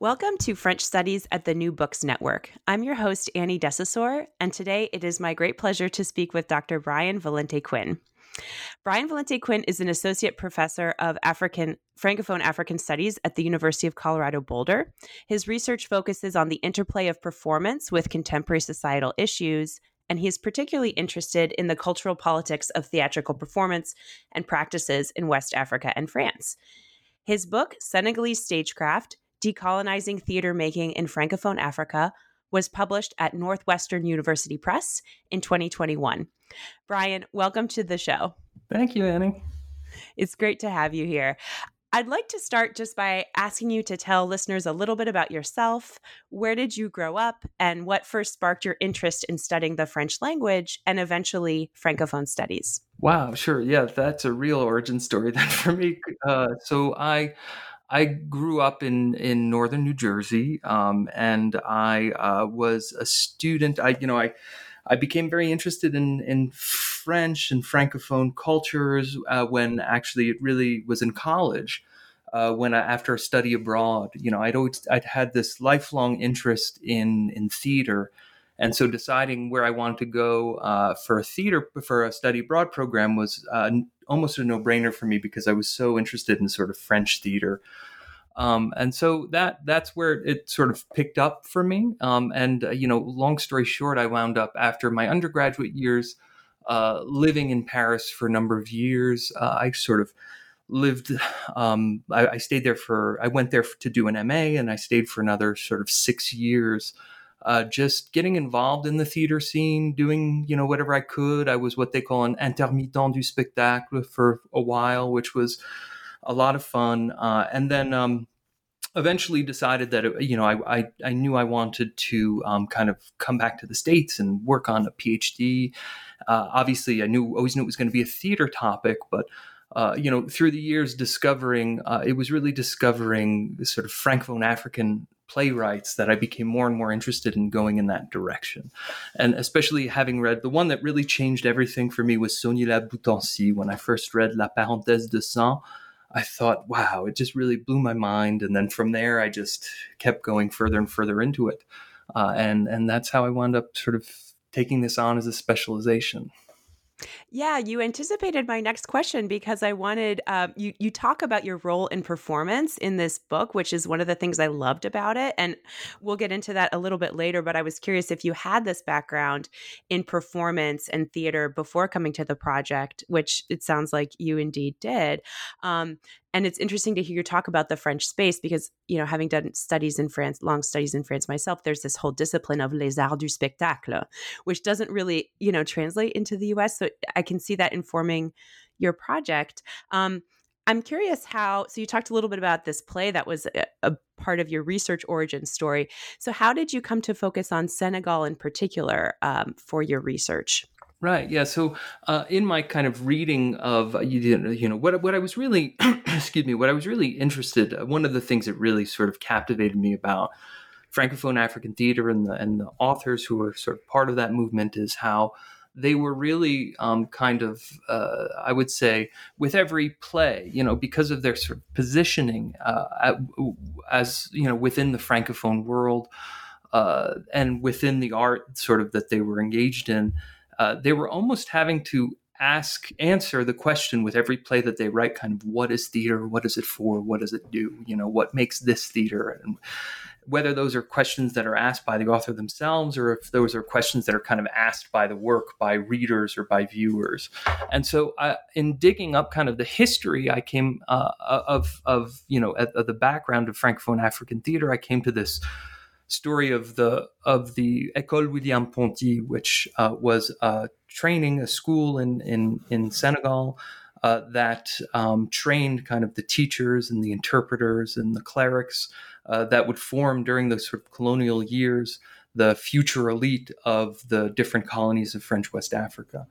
Welcome to French Studies at the New Books Network. I'm your host, Annie deSaussure, and today it is my great pleasure to speak with Dr. Brian Valente Quinn. Brian Valente Quinn is an associate professor of African Francophone African Studies at the University of Colorado Boulder. His research focuses on the interplay of performance with contemporary societal issues, and he is particularly interested in the cultural politics of theatrical performance and practices in West Africa and France. His book, Senegalese Stagecraft Decolonizing Theater Making in Francophone Africa was published at Northwestern University Press in 2021. Brian, welcome to the show. Thank you, Annie. It's great to have you here. I'd like to start just by asking you to tell listeners a little bit about yourself. Where did you grow up, and what first sparked your interest in studying the French language and eventually Francophone studies? Wow, sure. Yeah, that's a real origin story then for me. Uh, so I I grew up in in northern New Jersey, um, and I uh, was a student. I you know I I became very interested in in French and francophone cultures uh, when actually it really was in college. Uh, when I, after a study abroad, you know, I'd always I'd had this lifelong interest in in theater, and so deciding where I wanted to go uh, for a theater for a study abroad program was uh, almost a no brainer for me because I was so interested in sort of French theater. Um, and so that that's where it sort of picked up for me. Um, and uh, you know, long story short, I wound up after my undergraduate years uh, living in Paris for a number of years. Uh, I sort of lived. Um, I, I, stayed there for. I went there to do an MA, and I stayed for another sort of six years. Uh, just getting involved in the theater scene, doing you know whatever I could. I was what they call an intermittent du spectacle for a while, which was a lot of fun. Uh, and then um, eventually decided that it, you know I, I, I knew I wanted to um, kind of come back to the states and work on a PhD. Uh, obviously, I knew always knew it was going to be a theater topic, but uh, you know through the years discovering uh, it was really discovering sort of francophone African playwrights that I became more and more interested in going in that direction. And especially having read the one that really changed everything for me was Sony Labou Tansi when I first read La Parenthèse de Sang. I thought, wow, it just really blew my mind. And then from there, I just kept going further and further into it. Uh, and, and that's how I wound up sort of taking this on as a specialization. Yeah, you anticipated my next question because I wanted um, you. You talk about your role in performance in this book, which is one of the things I loved about it, and we'll get into that a little bit later. But I was curious if you had this background in performance and theater before coming to the project, which it sounds like you indeed did. Um, and it's interesting to hear you talk about the French space because you know having done studies in France, long studies in France myself, there's this whole discipline of les arts du spectacle, which doesn't really you know translate into the U.S. So I can see that informing your project. Um, I'm curious how. So you talked a little bit about this play that was a, a part of your research origin story. So how did you come to focus on Senegal in particular um, for your research? Right. Yeah. So, uh, in my kind of reading of uh, you know what what I was really excuse me what I was really interested uh, one of the things that really sort of captivated me about francophone African theater and the and the authors who were sort of part of that movement is how they were really um, kind of uh, I would say with every play you know because of their sort of positioning uh, as you know within the francophone world uh, and within the art sort of that they were engaged in uh, they were almost having to ask answer the question with every play that they write kind of what is theater? What is it for? What does it do? You know what makes this theater? And whether those are questions that are asked by the author themselves or if those are questions that are kind of asked by the work by readers or by viewers. And so uh, in digging up kind of the history i came uh, of of you know of the background of francophone african theater i came to this story of the of the École William Ponty, which uh, was a training, a school in in in Senegal uh, that um, trained kind of the teachers and the interpreters and the clerics uh, that would form during the sort of colonial years the future elite of the different colonies of French West Africa,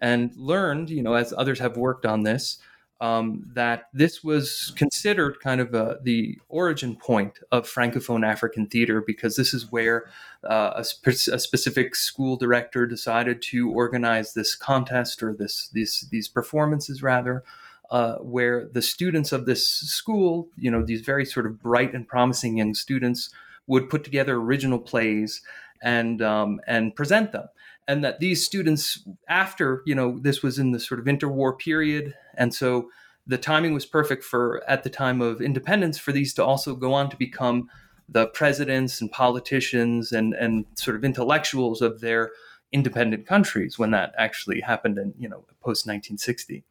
and learned, you know, as others have worked on this um, that this was considered kind of a, the origin point of Francophone African theater because this is where uh, a, spe- a, specific school director decided to organize this contest or this these these performances rather. Uh, where the students of this school, you know, these very sort of bright and promising young students, would put together original plays and um, and present them and that these students after you know this was in the sort of interwar period and so the timing was perfect for at the time of independence for these to also go on to become the presidents and politicians and and sort of intellectuals of their independent countries when that actually happened in you know post 1960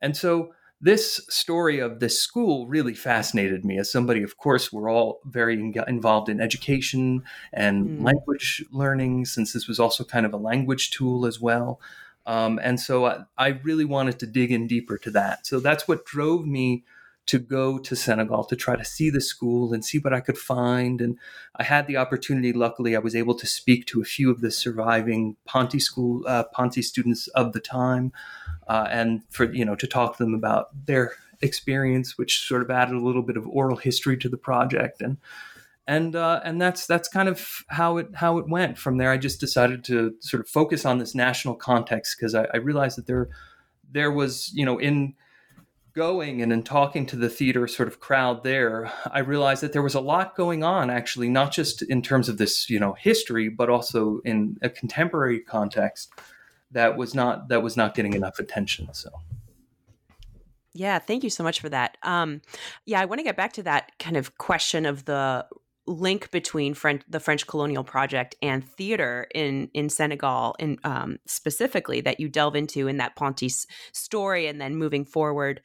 and so this story of this school really fascinated me. As somebody of course we're all very involved in education and mm. language learning since this was also kind of a language tool as well um, and so I, I, really wanted to dig in deeper to that. So that's what drove me to go to senegal to try to see the school and see what i could find. And i had the opportunity luckily i was able to speak to a few of the surviving ponty school uh, ponty students of the time uh, and for you know to talk to them about their experience, which sort of added a little bit of oral history to the project, and and uh, and that's that's kind of how it how it went from there. I just decided to sort of focus on this national context because I, I realized that there there was you know in going and in talking to the theater sort of crowd there, I realized that there was a lot going on actually, not just in terms of this, you know, history, but also in a contemporary context that was not that was not getting enough attention. So. Yeah, thank you so much for that. Um, yeah, I want to get back to that kind of question of the link between French, the French colonial project and theater in in Senegal, in um, specifically that you delve into in that Ponty's story, and then moving forward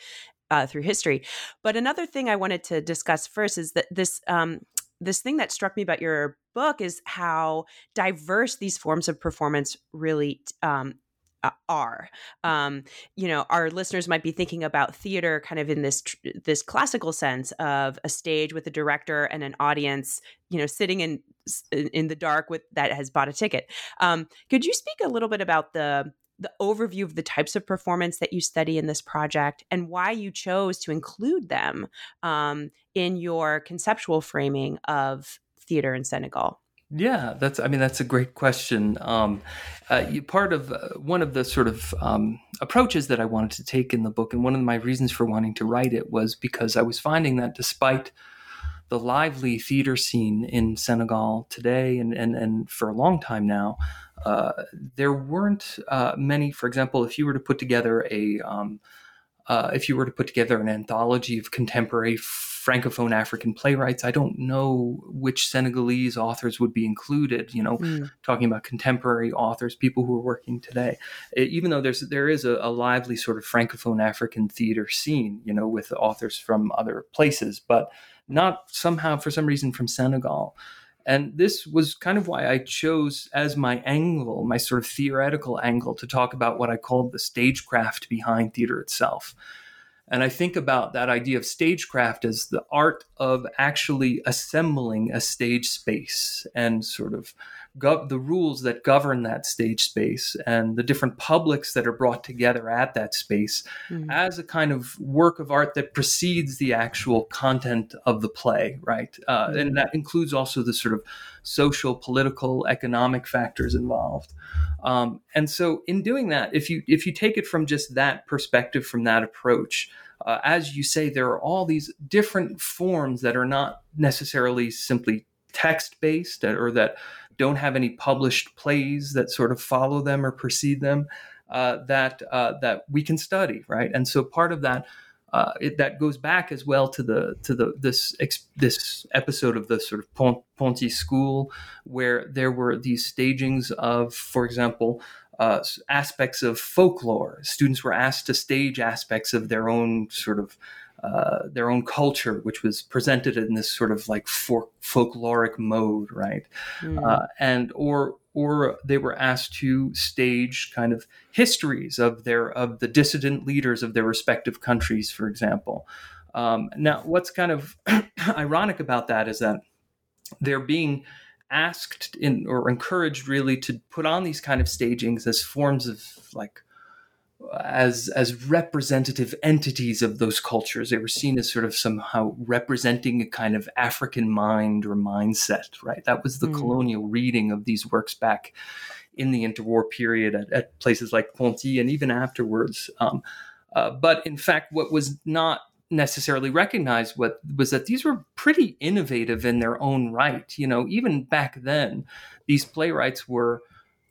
uh, through history. But another thing I wanted to discuss first is that this um, this thing that struck me about your book is how diverse these forms of performance really um, are. Um, you know, our listeners might be thinking about theater kind of in this this classical sense of a stage with a director and an audience, you know, sitting in in the dark with that has bought a ticket. Um, could you speak a little bit about the the overview of the types of performance that you study in this project and why you chose to include them um, in your conceptual framing of theater in Senegal? Yeah, that's. I mean, that's a great question. Um, uh, part of uh, one of the sort of um, approaches that I wanted to take in the book, and one of my reasons for wanting to write it was because I was finding that despite the lively theater scene in Senegal today, and and and for a long time now, uh, there weren't uh, many. For example, if you were to put together a um, uh, if you were to put together an anthology of contemporary francophone African playwrights, I don't know which Senegalese authors would be included. You know, mm. talking about contemporary authors, people who are working today. It, even though there's there is a, a, lively sort of francophone African theater scene, you know, with authors from other places, but not somehow for some reason from Senegal. And this was kind of why I chose as my angle, my sort of theoretical angle, to talk about what I called the stagecraft behind theater itself. And I think about that idea of stagecraft as the art of actually assembling a stage space and sort of gov- the rules that govern that stage space and the different publics that are brought together at that space mm-hmm. as a kind of work of art that precedes the actual content of the play, right? Uh, mm-hmm. And that includes also the sort of social, political, economic factors involved. Um, and so, in doing that, if you if you take it from just that perspective, from that approach, uh, as you say, there are all these different forms that are not necessarily simply text based or that don't have any published plays that sort of follow them or precede them uh, that uh, that we can study, right? And so part of that uh, it, that goes back as well to the to the this this episode of the sort of Ponty School, where there were these stagings of, for example, uh, aspects of folklore. Students were asked to stage aspects of their own sort of uh, their own culture, which was presented in this sort of like folkloric mode, right? Mm. Uh, and or or they were asked to stage kind of histories of their of the dissident leaders of their respective countries, for example. Um, now, what's kind of ironic about that is that they're being asked in, or encouraged really to put on these kind of stagings as forms of like as as representative entities of those cultures. They were seen as sort of somehow representing a kind of African mind or mindset, right? That was the mm. colonial reading of these works back in the interwar period at, at places like Ponty and even afterwards. Um, uh, but in fact, what was not necessarily recognized what was that these were pretty innovative in their own right. You know, even back then, these playwrights were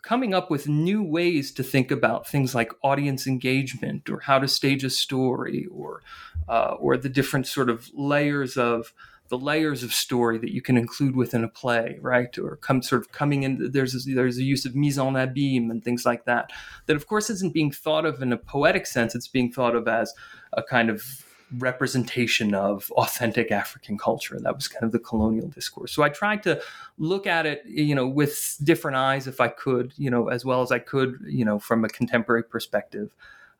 coming up with new ways to think about things like audience engagement or how to stage a story or uh, or the different sort of layers of the layers of story that you can include within a play, right? Or come sort of coming in. There's a, there's a use of mise en abîme and things like that. That of course isn't being thought of in a poetic sense. It's being thought of as a kind of representation of authentic African culture. That was kind of the colonial discourse. So I tried to look at it, you know, with different eyes if I could, you know, as well as I could, you know, from a contemporary perspective.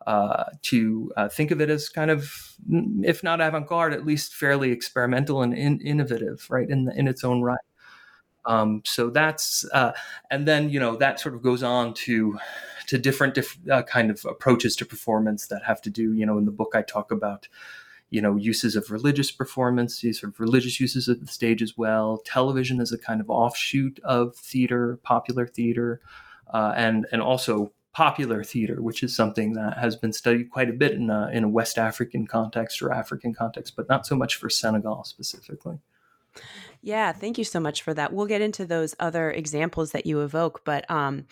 Uh, to uh, think of it as kind of, if not avant-garde, at least fairly experimental and in, innovative, right, in the, in its own right. Um, so that's, uh, and then you know that sort of goes on to to different diff- uh, kind of approaches to performance that have to do, you know, in the book I talk about, you know, uses of religious performance, these sort of religious uses of the stage as well. Television is a kind of offshoot of theater, popular theater, uh, and and also popular theater, which is something that has been studied quite a bit in a, in a West African context or African context, but not so much for Senegal specifically. Yeah, thank you so much for that. We'll get into those other examples that you evoke, but um,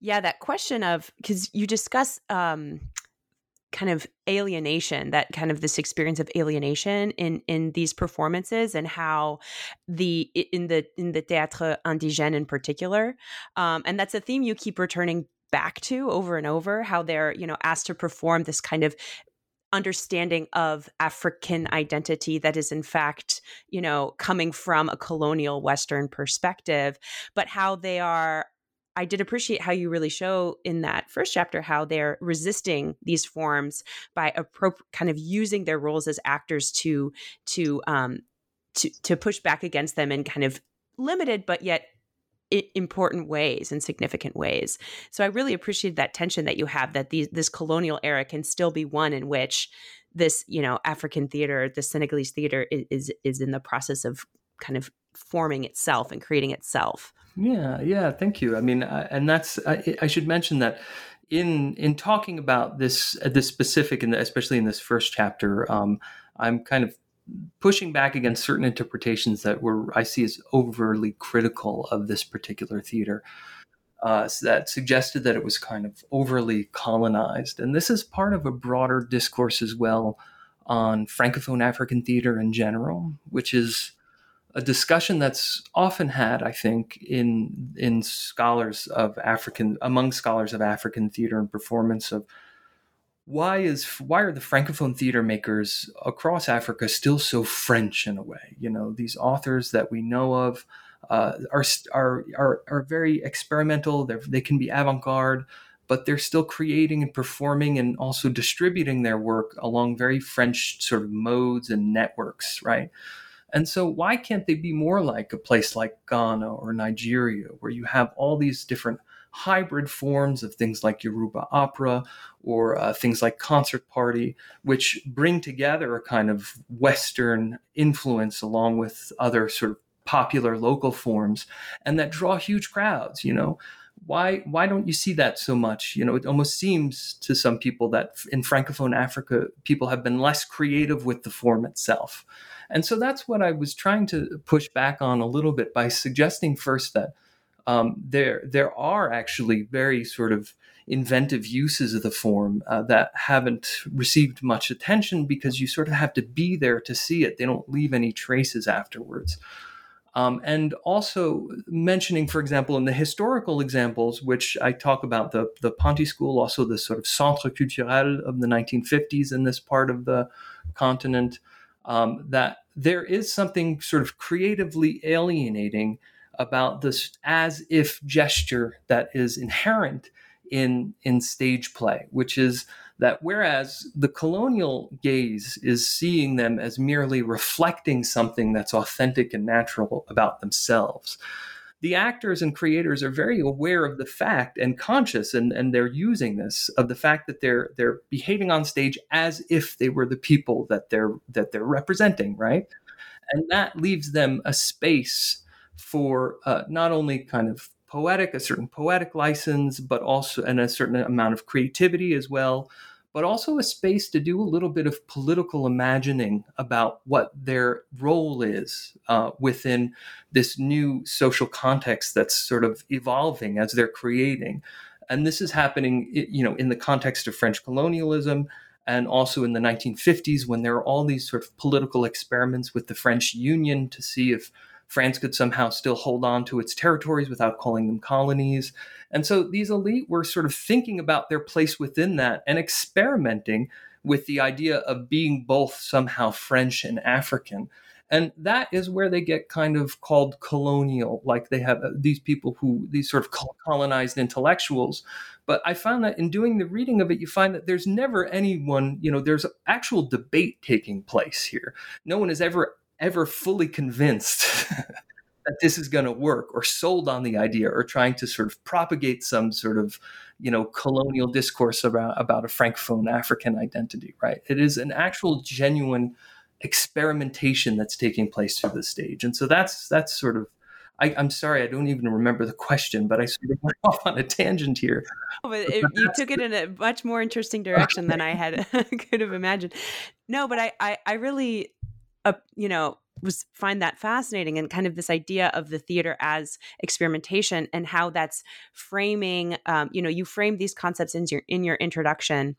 yeah, that question of because you discuss um, kind of alienation, that kind of this experience of alienation in in these performances, and how the in the in the théâtre indigène in particular, um, and that's a theme you keep returning back to over and over. How they're you know asked to perform this kind of understanding of African identity that is in fact, you know, coming from a colonial Western perspective, but how they are I did appreciate how you really show in that first chapter how they're resisting these forms by appro- kind of using their roles as actors to to um to to push back against them in kind of limited but yet important ways and significant ways. So I really appreciate that tension that you have that these, this colonial era can still be one in which this, you know, African theater, the Senegalese theater is, is, is in the process of kind of forming itself and creating itself. Yeah, yeah, thank you. I mean, uh, and that's I, I, should mention that in in talking about this uh, this specific and especially in this first chapter, um, I'm kind of pushing back against certain interpretations that were I see as overly critical of this particular theater. Uh, that suggested that it was kind of overly colonized, and this is part of a broader discourse as well on francophone African theater in general, which is a discussion that's often had, I think, in in scholars of African among scholars of African theater and performance of why is why are the francophone theater makers across Africa still so French in a way? You know, these authors that we know of uh, are, are are are very experimental. They're, they can be avant-garde, but they're still creating and performing and also distributing their work along very French sort of modes and networks, right? And so, why can't they be more like a place like Ghana or Nigeria, where you have all these different hybrid forms of things like Yoruba opera or uh, things like concert party, which bring together a kind of Western influence along with other sort of popular local forms and that draw huge crowds, you know? Why, why don't you see that so much? You know, it almost seems to some people that in Francophone Africa, people have been less creative with the form itself. And so that's what I was trying to push back on a little bit by suggesting first that um, there there are actually very sort of inventive uses of the form uh, that haven't received much attention because you sort of have to be there to see it. They don't leave any traces afterwards. Um, and also mentioning, for example, in the historical examples, which I talk about the, the Ponty School, also the sort of Centre Culturel of the 1950s in this part of the continent, um, that there is something sort of creatively alienating about this as if gesture that is inherent in in stage play, which is that whereas the colonial gaze is seeing them as merely reflecting something that's authentic and natural about themselves, the actors and creators are very aware of the fact and conscious and, and they're using this of the fact that they're they're behaving on stage as if they were the people that they're that they're representing, right? And that leaves them a space for uh, not only kind of poetic, a certain poetic license, but also and a certain amount of creativity as well, but also a space to do a little bit of political imagining about what their role is uh, within this new social context that's sort of evolving as they're creating. And this is happening, you know, in the context of French colonialism and also in the 1950s when there are all these sort of political experiments with the French Union to see if France could somehow still hold on to its territories without calling them colonies. And so these elite were sort of thinking about their place within that and experimenting with the idea of being both somehow French and African. And that is where they get kind of called colonial, like they have uh, these people who, these sort of colonized intellectuals. But I found that in doing the reading of it, you find that there's never anyone, you know, there's actual debate taking place here. No one has ever ever fully convinced that this is going to work or sold on the idea or trying to sort of propagate some sort of you know colonial discourse about about a francophone african identity right it is an actual genuine experimentation that's taking place through the stage and so that's that's sort of I, am sorry, I don't even remember the question, but I sort of went off on a tangent here. Oh, but it, you took it in a much more interesting direction than I had could have imagined. No, but I, I, I really uh, you know, was find that fascinating and kind of this idea of the theater as experimentation and how that's framing. Um, you know, you frame these concepts in your in your introduction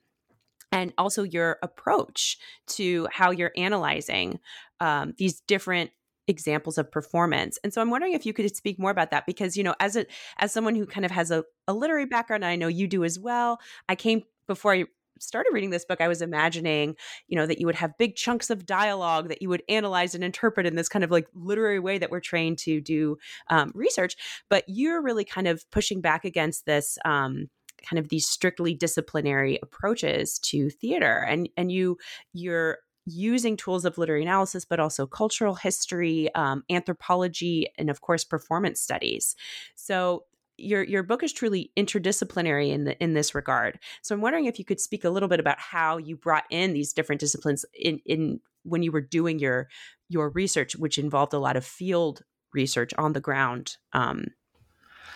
and also your approach to how you're analyzing um, these different examples of performance and so i'm wondering if you could speak more about that because you know as a as someone who kind of has a, a literary background i know you do as well i came before I started reading this book, I was imagining, you know, that you would have big chunks of dialogue that you would analyze and interpret in this kind of like literary way that we're trained to do um, research. But you're really kind of pushing back against this. Um, kind of these strictly disciplinary approaches to theater and and you you're using tools of literary analysis, but also cultural history, um, anthropology, and of course, performance studies. So your your book is truly interdisciplinary in the in this regard. So I'm wondering if you could speak a little bit about how you brought in these different disciplines in in when you were doing your your research, which involved a lot of field research on the ground um,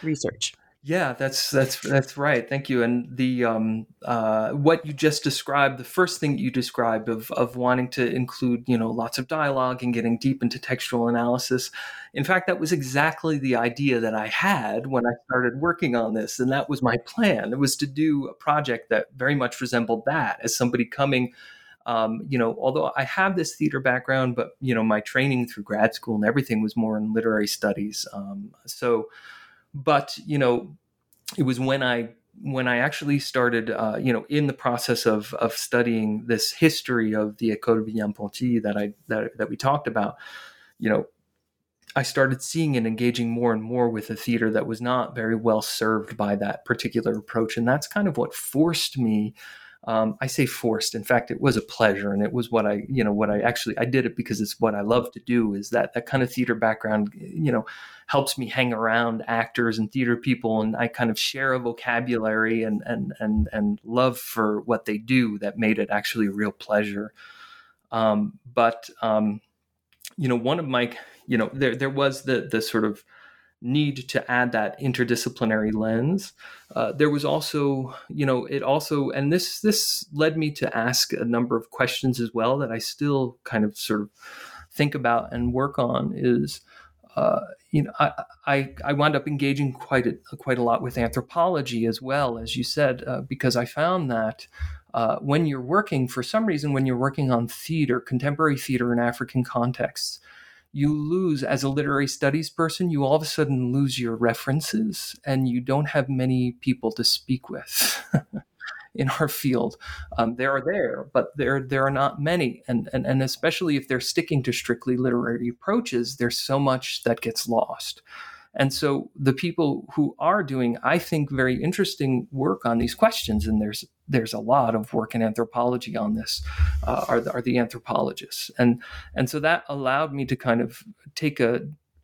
research. Yeah, that's that's that's right. Thank you. And the um, uh, what you just described, the first thing you described of of wanting to include, you know, lots of dialogue and getting deep into textual analysis. In fact, that was exactly the idea that I had when I started working on this, and that was my plan. It was to do a project that very much resembled that, as somebody coming. Um, you know, although I have this theater background, but you know, my training through grad school and everything was more in literary studies. Um, so but you know, it was when I when I actually started, uh, you know, in the process of of studying this history of the École William-Ponty that I that that we talked about, you know, I started seeing and engaging more and more with a theater that was not very well served by that particular approach, and that's kind of what forced me Um, I say forced. In fact, it was a pleasure, and it was what I, you know, what I actually I did it because it's what I love to do. Is that that kind of theater background, you know, helps me hang around actors and theater people, and I kind of share a vocabulary and and and and love for what they do that made it actually a real pleasure. Um, but um, you know, one of my, you know, there there was the the sort of need to add that interdisciplinary lens. Uh, there was also, you know, it also, and this this led me to ask a number of questions as well that I still kind of sort of think about and work on. Is uh, you know, I, I, I wound up engaging quite a, quite a lot with anthropology as well, as you said, uh, because I found that uh, when you're working, for some reason, when you're working on theater, contemporary theater in African contexts, you lose as a literary studies person you all of a sudden lose your references and you don't have many people to speak with in our field. Um, they are there but there there are not many. And, and and especially if they're sticking to strictly literary approaches there's so much that gets lost and so the people who are doing, I think, very interesting work on these questions, and there's there's a lot of work in anthropology on this, uh, are, the, are the anthropologists, and and so that allowed me to kind of take a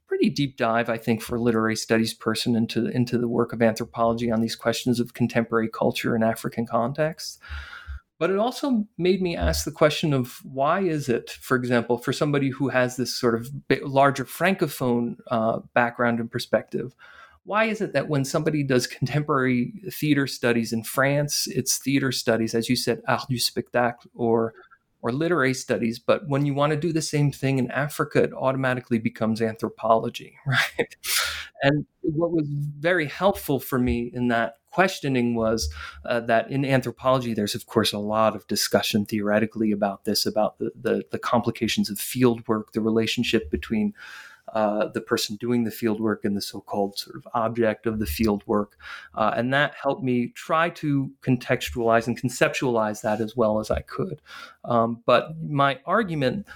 pretty deep dive, I think, for a literary studies person into into the work of anthropology on these questions of contemporary culture in African contexts. But it also made me ask the question of why is it, for example, for somebody who has this sort of larger francophone uh, background and perspective, why is it that when somebody does contemporary theater studies in France, it's theater studies, as you said, art du spectacle, or or literary studies, but when you want to do the same thing in Africa, it automatically becomes anthropology, right? And what was very helpful for me in that questioning was uh, that in anthropology, there's of course a lot of discussion theoretically about this, about the, the, the complications of field work, the relationship between uh, the person doing the field work and the so-called sort of object of the field work, uh, and that helped me try to contextualize and conceptualize that as well as I could. Um, but my argument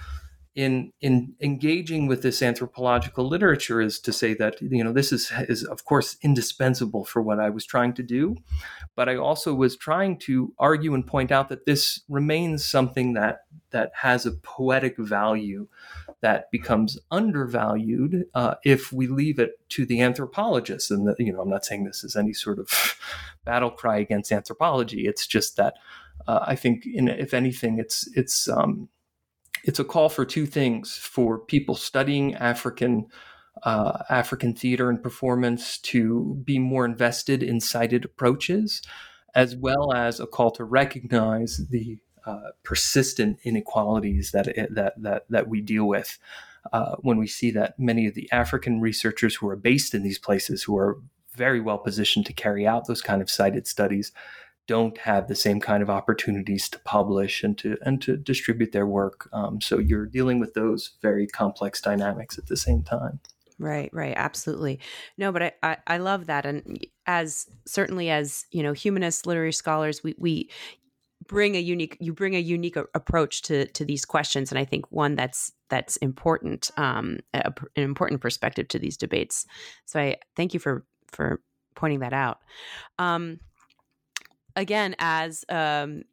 in in engaging with this anthropological literature is to say that you know this is is of course indispensable for what I was trying to do, but I also was trying to argue and point out that this remains something that that has a poetic value that becomes undervalued uh, if we leave it to the anthropologists. And the, you know, I'm not saying this is any sort of battle cry against anthropology. It's just that uh, I think, in, if anything, it's it's um, it's a call for two things for people studying African uh, African theater and performance to be more invested in sited approaches, as well as a call to recognize the uh, persistent inequalities that that that that we deal with. Uh, when we see that many of the African researchers who are based in these places, who are very well positioned to carry out those kind of sited studies, don't have the same kind of opportunities to publish and to and to distribute their work. Um, so you're dealing with those very complex dynamics at the same time. Right, right, absolutely. No, but I, I, I love that, and as certainly as you know, humanist literary scholars, we we bring a unique you bring a unique approach to to these questions, and I think one that's that's important, um, a, an important perspective to these debates. So I thank you for for pointing that out. Um, again, as um,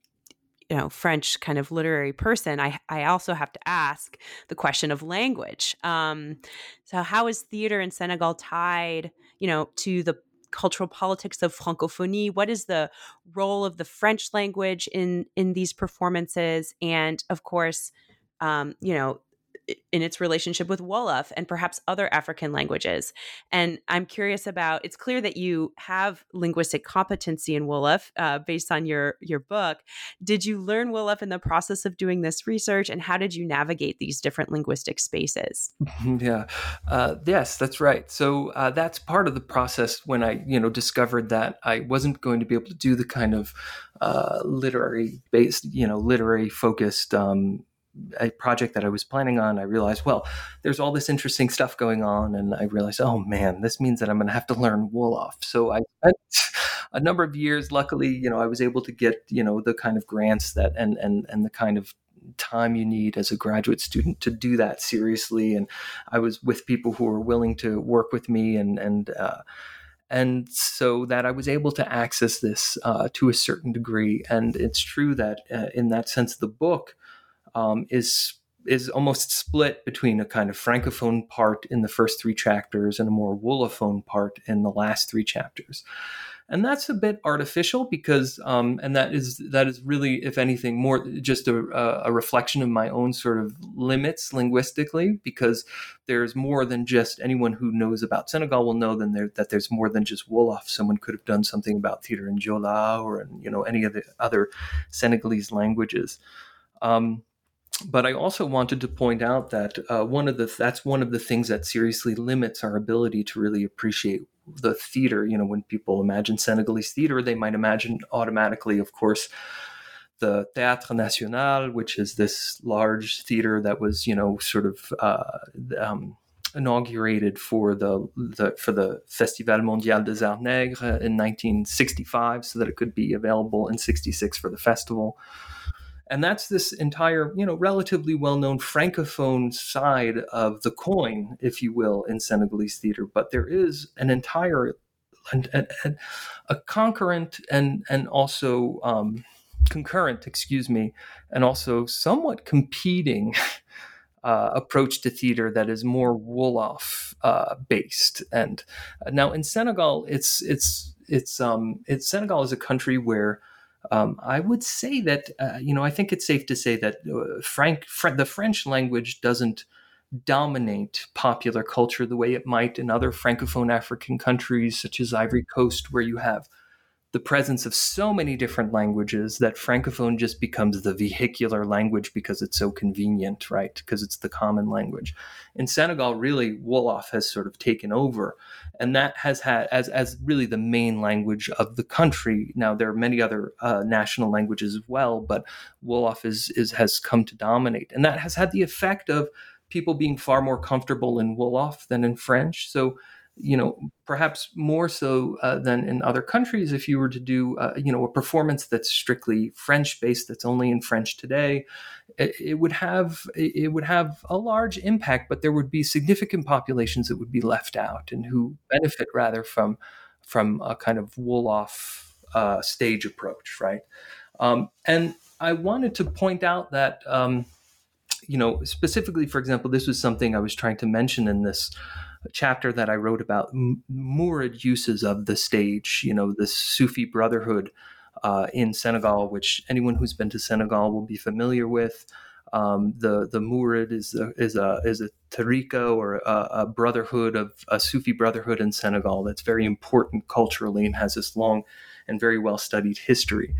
you know, French kind of literary person, I I also have to ask the question of language. Um, so, how is theater in Senegal tied, you know, to the cultural politics of francophonie what is the role of the french language in in these performances and of course um, you know in its relationship with Wolof and perhaps other African languages. And I'm curious about. It's clear that you have linguistic competency in Wolof uh, based on your your book. Did you learn Wolof in the process of doing this research, and how did you navigate these different linguistic spaces? Yeah, uh, yes, that's right. So uh, that's part of the process when I you know discovered that I wasn't going to be able to do the kind of uh, literary based, you know, literary focused um, a project that I was planning on, I realized, well, there's all this interesting stuff going on, and I realized, oh man, this means that I'm going to have to learn Wolof. So I spent a number of years. Luckily, you know, I was able to get you know the kind of grants that and and and the kind of time you need as a graduate student to do that seriously. And I was with people who were willing to work with me and and. Uh, and so that I was able to access this uh, to a certain degree. And it's true that uh, in that sense, the book um, is is almost split between a kind of francophone part in the first three chapters and a more wolophone part in the last three chapters and that's a bit artificial because um, and that is that is really if anything more just a, a, reflection of my own sort of limits linguistically because there's more than just anyone who knows about Senegal will know than there, that there's more than just Wolof. Someone could have done something about theater in Jola or in you know any of the other Senegalese languages. Um, but I also wanted to point out that uh, one of the that's one of the things that seriously limits our ability to really appreciate the theater. You know, when people imagine Senegalese theater, they might imagine automatically, of course, the Théâtre National, which is this large theater that was, you know, sort of uh, um, inaugurated for the, the, for the Festival Mondial des Arts Nègres in 1965, so that it could be available in '66 for the festival and that's this entire you know relatively well-known francophone side of the coin if you will in senegalese theater. But there is an entire a concurrent and and also um, concurrent excuse me and also somewhat competing uh, approach to theater that is more Wolof uh, based. And uh, now in Senegal it's it's it's um it's Senegal is a country where um, I would say that uh, you know I think it's safe to say that uh, Frank Fr- the French language doesn't dominate popular culture the way it might in other francophone African countries such as Ivory Coast, where you have the presence of so many different languages that francophone just becomes the vehicular language because it's so convenient right? Because it's the common language. In senegal really wolof has sort of taken over. And that has had as, as really the main language of the country. Now there are many other uh, national languages as well but wolof is, is has come to dominate. And that has had the effect of people being far more comfortable in wolof than in french. So you know, perhaps more so uh, than in other countries. If you were to do, uh, you know, a performance that's strictly French based, that's only in French today, it, it, would have it would have a large impact. But there would be significant populations that would be left out and who benefit rather from from a kind of Wolof uh, stage approach, right? Um, and I wanted to point out that. Um, you know, specifically, for example, this was something I was trying to mention in this chapter that I wrote about Murid uses of the stage, you know, the Sufi brotherhood uh, in Senegal, which anyone who's been to Senegal will be familiar with. Um, the the Murid is a, is a is a tariqa or a, a, brotherhood of a Sufi brotherhood in Senegal that's very important culturally and has this long and very well studied history.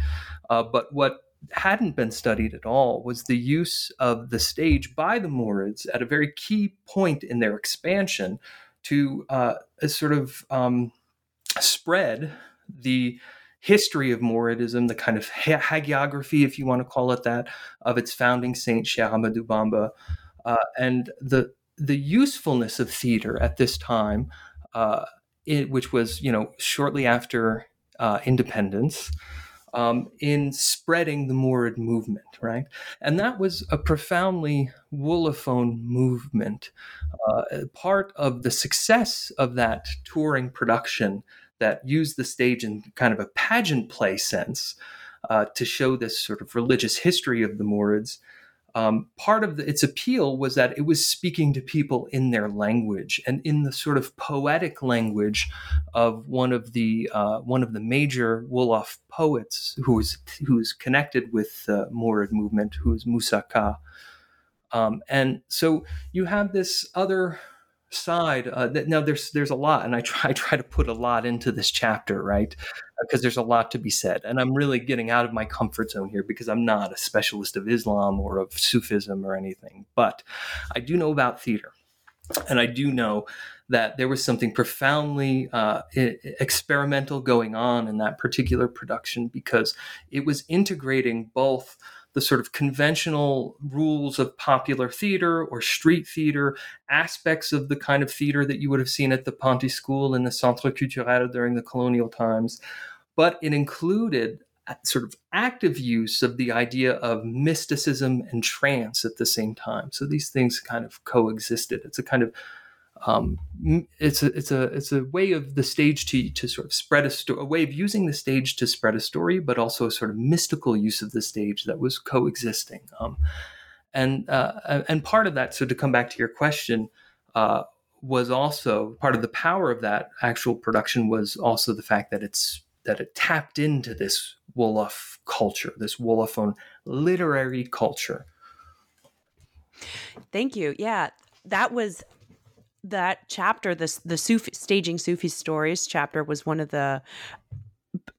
Uh, but what hadn't been studied at all was the use of the stage by the Murids at a very key point in their expansion to uh, sort of um, spread the history of Muridism, the kind of hagiography, if you want to call it that, of its founding saint, Cheikh Ahmadou Bamba, uh, and the the usefulness of theater at this time, uh, it, which was you know shortly after uh, independence um, in spreading the Murid movement, right? And that was a profoundly Wolophone movement. Uh, part of the success of that touring production that used the stage in kind of a pageant play sense uh, to show this sort of religious history of the Murids um, part of the, its appeal was that it was speaking to people in their language and in the sort of poetic language of one of the uh, one of the major Wolof poets who is who is connected with the Murid movement, who is Moussa Ka. Um, and so you have this other side uh, that now there's there's a lot and I try I try to put a lot into this chapter right? Because there's a lot to be said and I'm really getting out of my comfort zone here because I'm not a specialist of Islam or of Sufism or anything but I do know about theater and I do know that there was something profoundly uh, experimental going on in that particular production because it was integrating both the sort of conventional rules of popular theater or street theater, aspects of the kind of theater that you would have seen at the Ponty School and the Centre Culturel during the colonial times. But it included sort of active use of the idea of mysticism and trance at the same time. So these things kind of coexisted. It's a kind of um, it's a it's a it's a way of the stage to to sort of spread a story, a way of using the stage to spread a story, but also a sort of mystical use of the stage that was coexisting. Um, and uh, and part of that, so to come back to your question, uh, was also part of the power of that actual production was also the fact that it's that it tapped into this Wolof culture, this Wolophone literary culture. Thank you. Yeah, that was that chapter. This the Sufi, staging Sufi stories chapter was one of the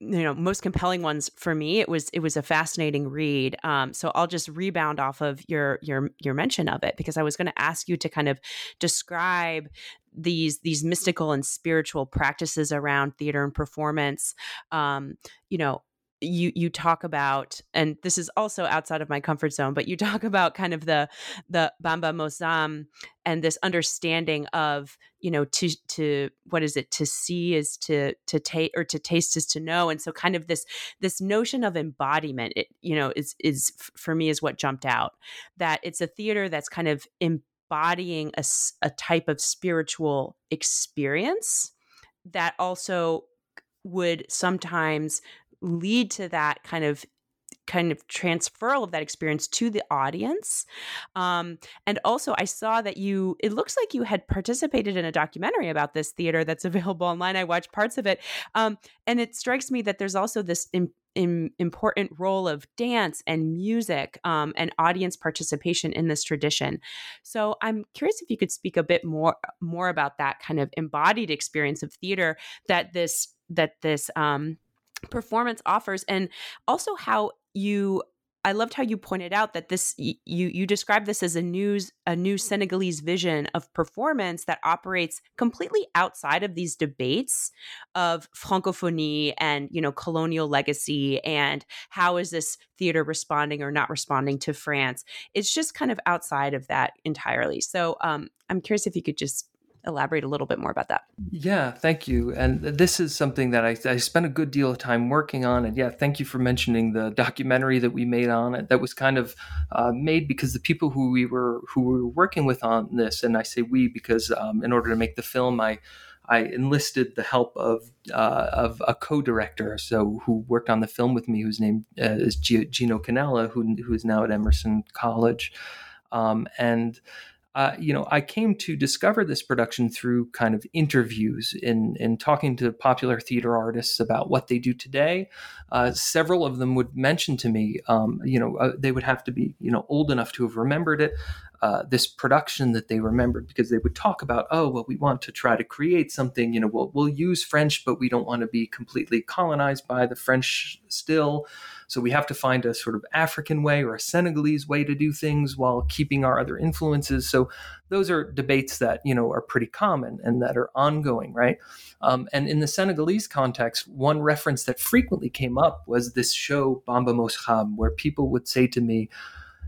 you know most compelling ones for me it was it was a fascinating read um, so i'll just rebound off of your your your mention of it because i was going to ask you to kind of describe these these mystical and spiritual practices around theater and performance um, you know you you talk about and this is also outside of my comfort zone but you talk about kind of the the Bamba Mos Xam and this understanding of you know to to what is it? To see is to to taste or to taste is to know. And so kind of this this notion of embodiment it you know is is for me is what jumped out that it's a theater that's kind of embodying a, a type of spiritual experience that also would sometimes lead to that kind of kind of transferal of that experience to the audience. Um, and also i saw that you it looks like you had participated in a documentary about this theater that's available online. I watched parts of it. Um, and it strikes me that there's also this important role of dance and music um, and audience participation in this tradition. So i'm curious if you could speak a bit more more about that kind of embodied experience of theater that this that this um, performance offers and also how you I loved how you pointed out that this you you describe this as a news a new Senegalese vision of performance that operates completely outside of these debates of francophonie and you know colonial legacy and how is this theater responding or not responding to France. It's just kind of outside of that entirely. So um, I'm curious if you could just elaborate a little bit more about that. Yeah, thank you. And this is something that I, I spent a good deal of time working on. And yeah, thank you for mentioning the documentary that we made on it. That was kind of uh, made because the people who we were who we were working with on this, and I say we because um, in order to make the film, I I enlisted the help of uh, of a co-director, so who worked on the film with me, whose name uh, is Gino Canella, who who is now at Emerson College, um, and uh, you know, I came to discover this production through kind of interviews in in talking to popular theater artists about what they do today. Uh, several of them would mention to me, um, you know, uh, they would have to be, you know, old enough to have remembered it. Uh, this production that they remembered because they would talk about, oh, well, we want to try to create something. You know, we'll we'll use French, but we don't want to be completely colonized by the French still. So we have to find a sort of African way or a Senegalese way to do things while keeping our other influences. So those are debates that you know are pretty common and that are ongoing, right? Um, and in the Senegalese context, one reference that frequently came up was this show Bamba Mos Xam, where people would say to me,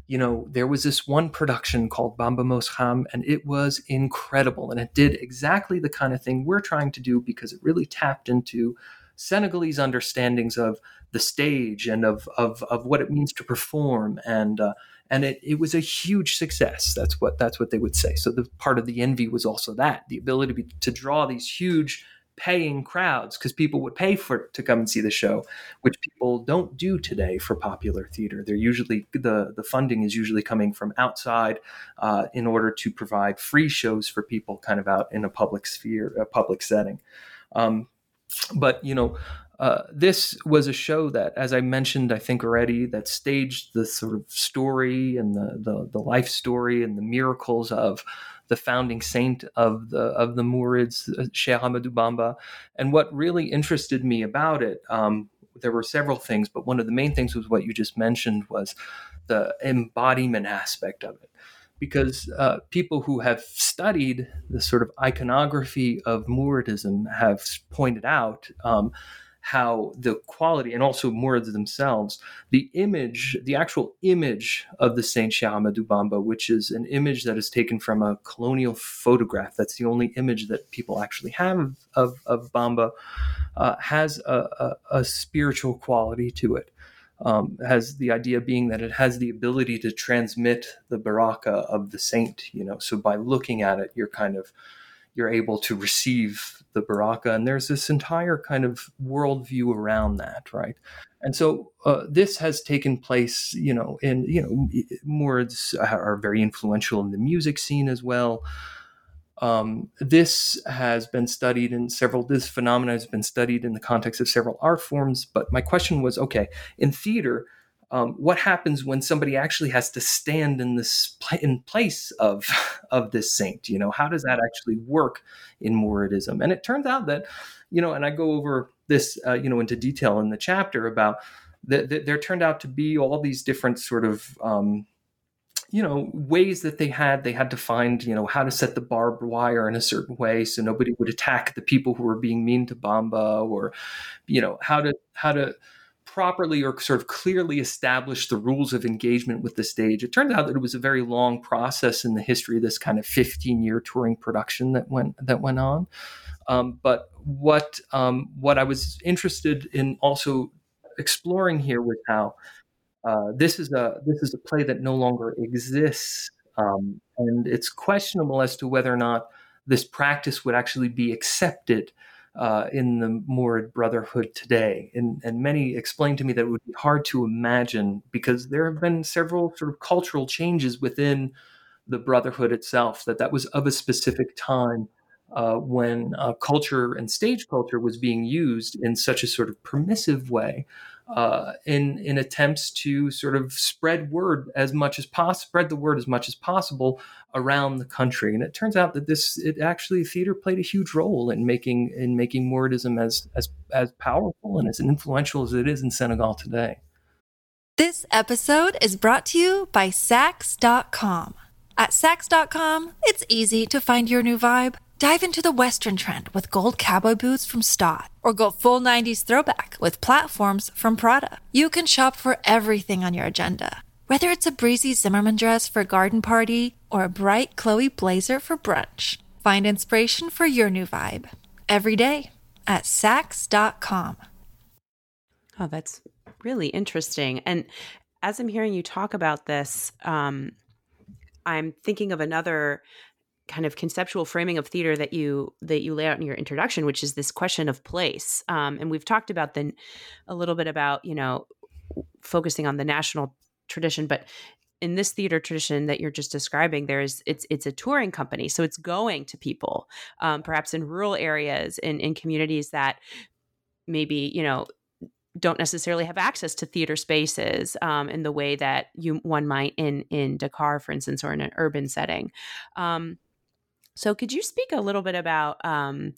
you know, there was this one production called Bamba Mos Xam, and it was incredible. And it did exactly the kind of thing we're trying to do because it really tapped into Senegalese understandings of the stage and of of, of what it means to perform and uh, and it, it was a huge success. That's what that's what they would say. So the part of the envy was also that the ability to, be, to draw these huge paying crowds because people would pay for to come and see the show which people don't do today for popular theater. They're usually the the funding is usually coming from outside uh, in order to provide free shows for people kind of out in a public sphere a public setting. Um, but you know uh, this was a show that, as I mentioned, I think already, that staged the sort of story and the, the, the life story and the miracles of the founding saint of the of the Mourids, uh, Cheikh Ahmadou Bamba. And what really interested me about it, um, there were several things, but one of the main things was what you just mentioned was the embodiment aspect of it because uh, people who have studied the sort of iconography of Mouridism have pointed out um, how the quality and also Mourids themselves, the image, the actual image of the Saint Cheikh Ahmadou Bamba, which is an image that is taken from a colonial photograph. That's the only image that people actually have of, of Bamba, uh, has a, a, a spiritual quality to it um, has the idea being that it has the ability to transmit the baraka of the saint. You know, so by looking at it, you're kind of you're able to receive the baraka. And there's this entire kind of worldview around that, right? And so uh, this has taken place, you know, in you know, Mourids are very influential in the music scene as well. Um, this has been studied in several. This phenomenon has been studied in the context of several art forms. But my question was, okay, in theater, um, what happens when somebody actually has to stand in this in place of of this saint? You know, how does that actually work in Mouridism? And it turns out that, you know, and I go over this, uh, you know, into detail in the chapter about that. The, there turned out to be all these different sort of um, you know ways that they had they had to find you know how to set the barbed wire in a certain way so nobody would attack the people who were being mean to bamba or you know how to how to properly or sort of clearly establish the rules of engagement with the stage. It turns out that it was a very long process in the history of this kind of 15 year touring production that went that went on. Um, but what um, what I was interested in also exploring here was how uh, this is a this is a play that no longer exists, um, and it's questionable as to whether or not this practice would actually be accepted uh, in the Mourid Brotherhood today. And, and many explained to me that it would be hard to imagine because there have been several sort of cultural changes within the Brotherhood itself. That that was of a specific time uh, when uh, culture and stage culture was being used in such a sort of permissive way uh, in in attempts to sort of spread word as much as possible, spread the word as much as possible around the country. And it turns out that this it actually theater played a huge role in making in making Mouridism as as as powerful and as influential as it is in Senegal today. This episode is brought to you by Saks.com. At Saks.com, it's easy to find your new vibe. Dive into the Western trend with gold cowboy boots from Staud, or go full 90s throwback with platforms from Prada. You can shop for everything on your agenda, whether it's a breezy Zimmermann dress for a garden party or a bright Chloe blazer for brunch. Find inspiration for your new vibe every day at Saks.com. Oh, that's really interesting. And as I'm hearing you talk about this, um, I'm thinking of another kind of conceptual framing of theater that you that you lay out in your introduction, which is this question of place. Um, and we've talked about then a little bit about you know focusing on the national tradition, but in this theater tradition that you're just describing, there's it's it's a touring company, so it's going to people, um, perhaps in rural areas, in in communities that maybe you know don't necessarily have access to theater spaces um, in the way that you one might in in Dakar, for instance, or in an urban setting. Um, so, could you speak a little bit about um,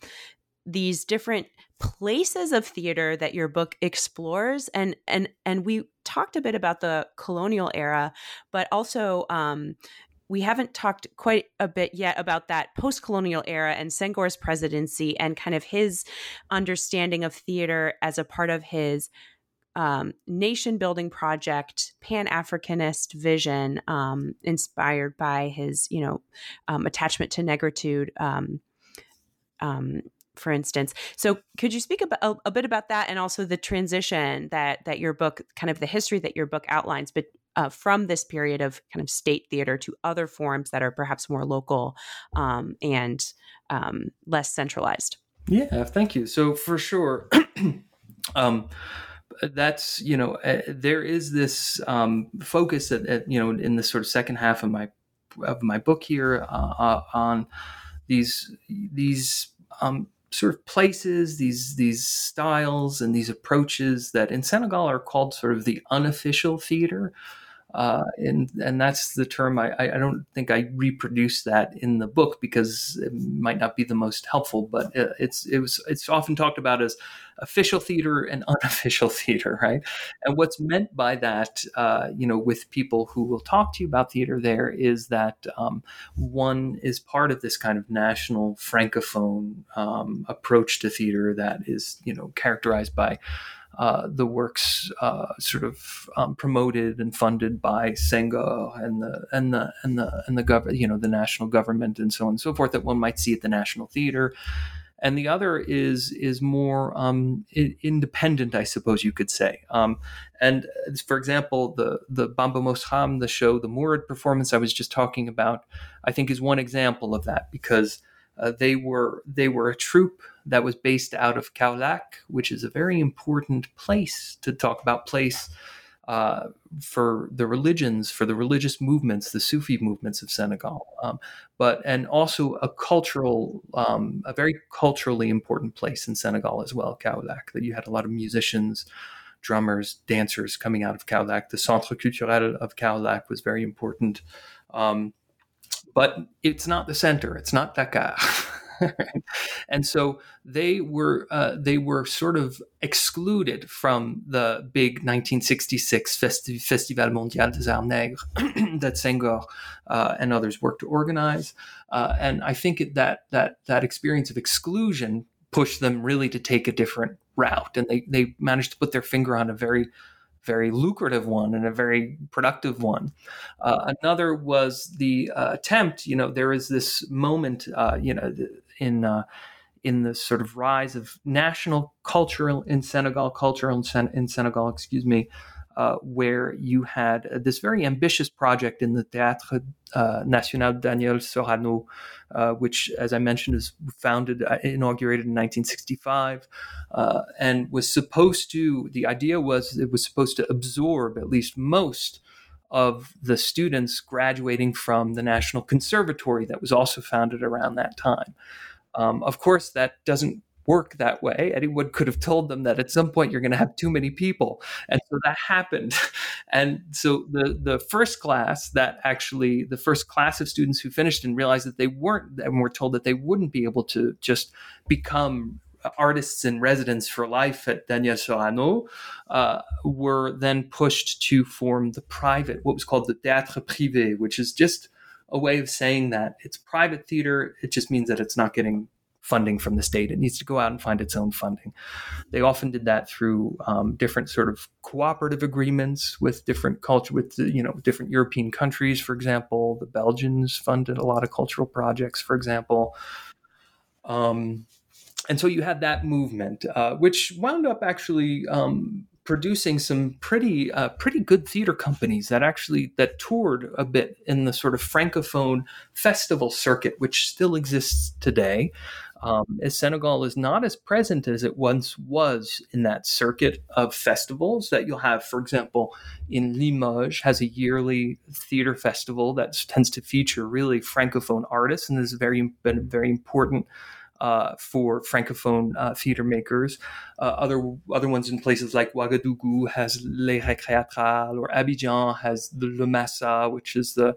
these different places of theater that your book explores? And and and we talked a bit about the colonial era, but also um, we haven't talked quite a bit yet about that post colonial era and Senghor's presidency and kind of his understanding of theater as a part of his um, nation building project, Pan Africanist vision, um, inspired by his, you know, um, attachment to negritude, um, um, for instance. So, could you speak a, a, bit about that, and also the transition that that your book, kind of the history that your book outlines, but uh, from this period of kind of state theater to other forms that are perhaps more local um, and less centralized? Yeah, thank you. So, for sure. that's you know uh, there is this um, focus that, at, you know in the sort of second half of my of my book here uh, uh, on these these um, sort of places these these styles and these approaches that in Senegal are called sort of the unofficial theater uh, and and that's the term. I, I don't think I reproduce that in the book because it might not be the most helpful. But it's it was it's often talked about as official theater and unofficial theater, right? And what's meant by that, uh, you know, with people who will talk to you about theater, there is that um, one is part of this kind of national francophone um, approach to theater that is, you know, characterized by uh, the works uh, sort of um, promoted and funded by Senghor and the and the and the and the government, you know, the national government and so on and so forth that one might see at the National Theater. And the other is is more um, independent, I suppose you could say. Um, and for example, the the Bamba Mos the show, the Mourid performance I was just talking about, I think is one example of that because Uh, they were they were a troupe that was based out of Kaolack, which is a very important place to talk about place uh, for the religions, for the religious movements, the Sufi movements of Senegal, um, but and also a cultural, um, a very culturally important place in Senegal as well, Kaolack. That you had a lot of musicians, drummers, dancers coming out of Kaolack. The Centre Culturel of Kaolack was very important. Um, but it's not the center. It's not Dakar. and so they were uh, they were sort of excluded from the big 1966 Festi- Festival Mondial des Arts Nègres that Senghor uh, and others worked to organize. Uh, and I think that that that experience of exclusion pushed them really to take a different route, and they they managed to put their finger on a very very lucrative one and a very productive one. Uh, another was the uh, attempt. You know, there is this moment. Uh, you know, in uh, in the sort of rise of national culture in Senegal, culture in, Sen- in Senegal, excuse me, uh, where you had uh, this very ambitious project in the Théâtre uh, National Daniel Sorano, uh, which, as I mentioned, is founded, uh, inaugurated in 1965, uh, and was supposed to, the idea was it was supposed to absorb at least most of the students graduating from the National Conservatory that was also founded around that time. Um, of course, that doesn't work that way. Wood could have told them that at some point you're going to have too many people, and so that happened. And so the the first class that actually the first class of students who finished and realized that they weren't and were told that they wouldn't be able to just become artists in residence for life at Daniel Sorano uh, were then pushed to form the private, what was called the théâtre privé, which is just a way of saying that it's private theater. It just means that it's not getting funding from the state. It needs to go out and find its own funding. They often did that through um, different sort of cooperative agreements with different culture, with the, you know different European countries. For example, the Belgians funded a lot of cultural projects. For example. Um, and so you had that movement, uh, which wound up actually um, producing some pretty uh, pretty good theater companies that actually that toured a bit in the sort of francophone festival circuit, which still exists today. Um, as Senegal is not as present as it once was in that circuit of festivals that you'll have, for example, in Limoges has a yearly theater festival that tends to feature really francophone artists, and this has very been very important uh, for francophone uh, theater makers. Uh, other other ones in places like Ouagadougou has Les Récréatrales, or Abidjan has the Le Massa, which is the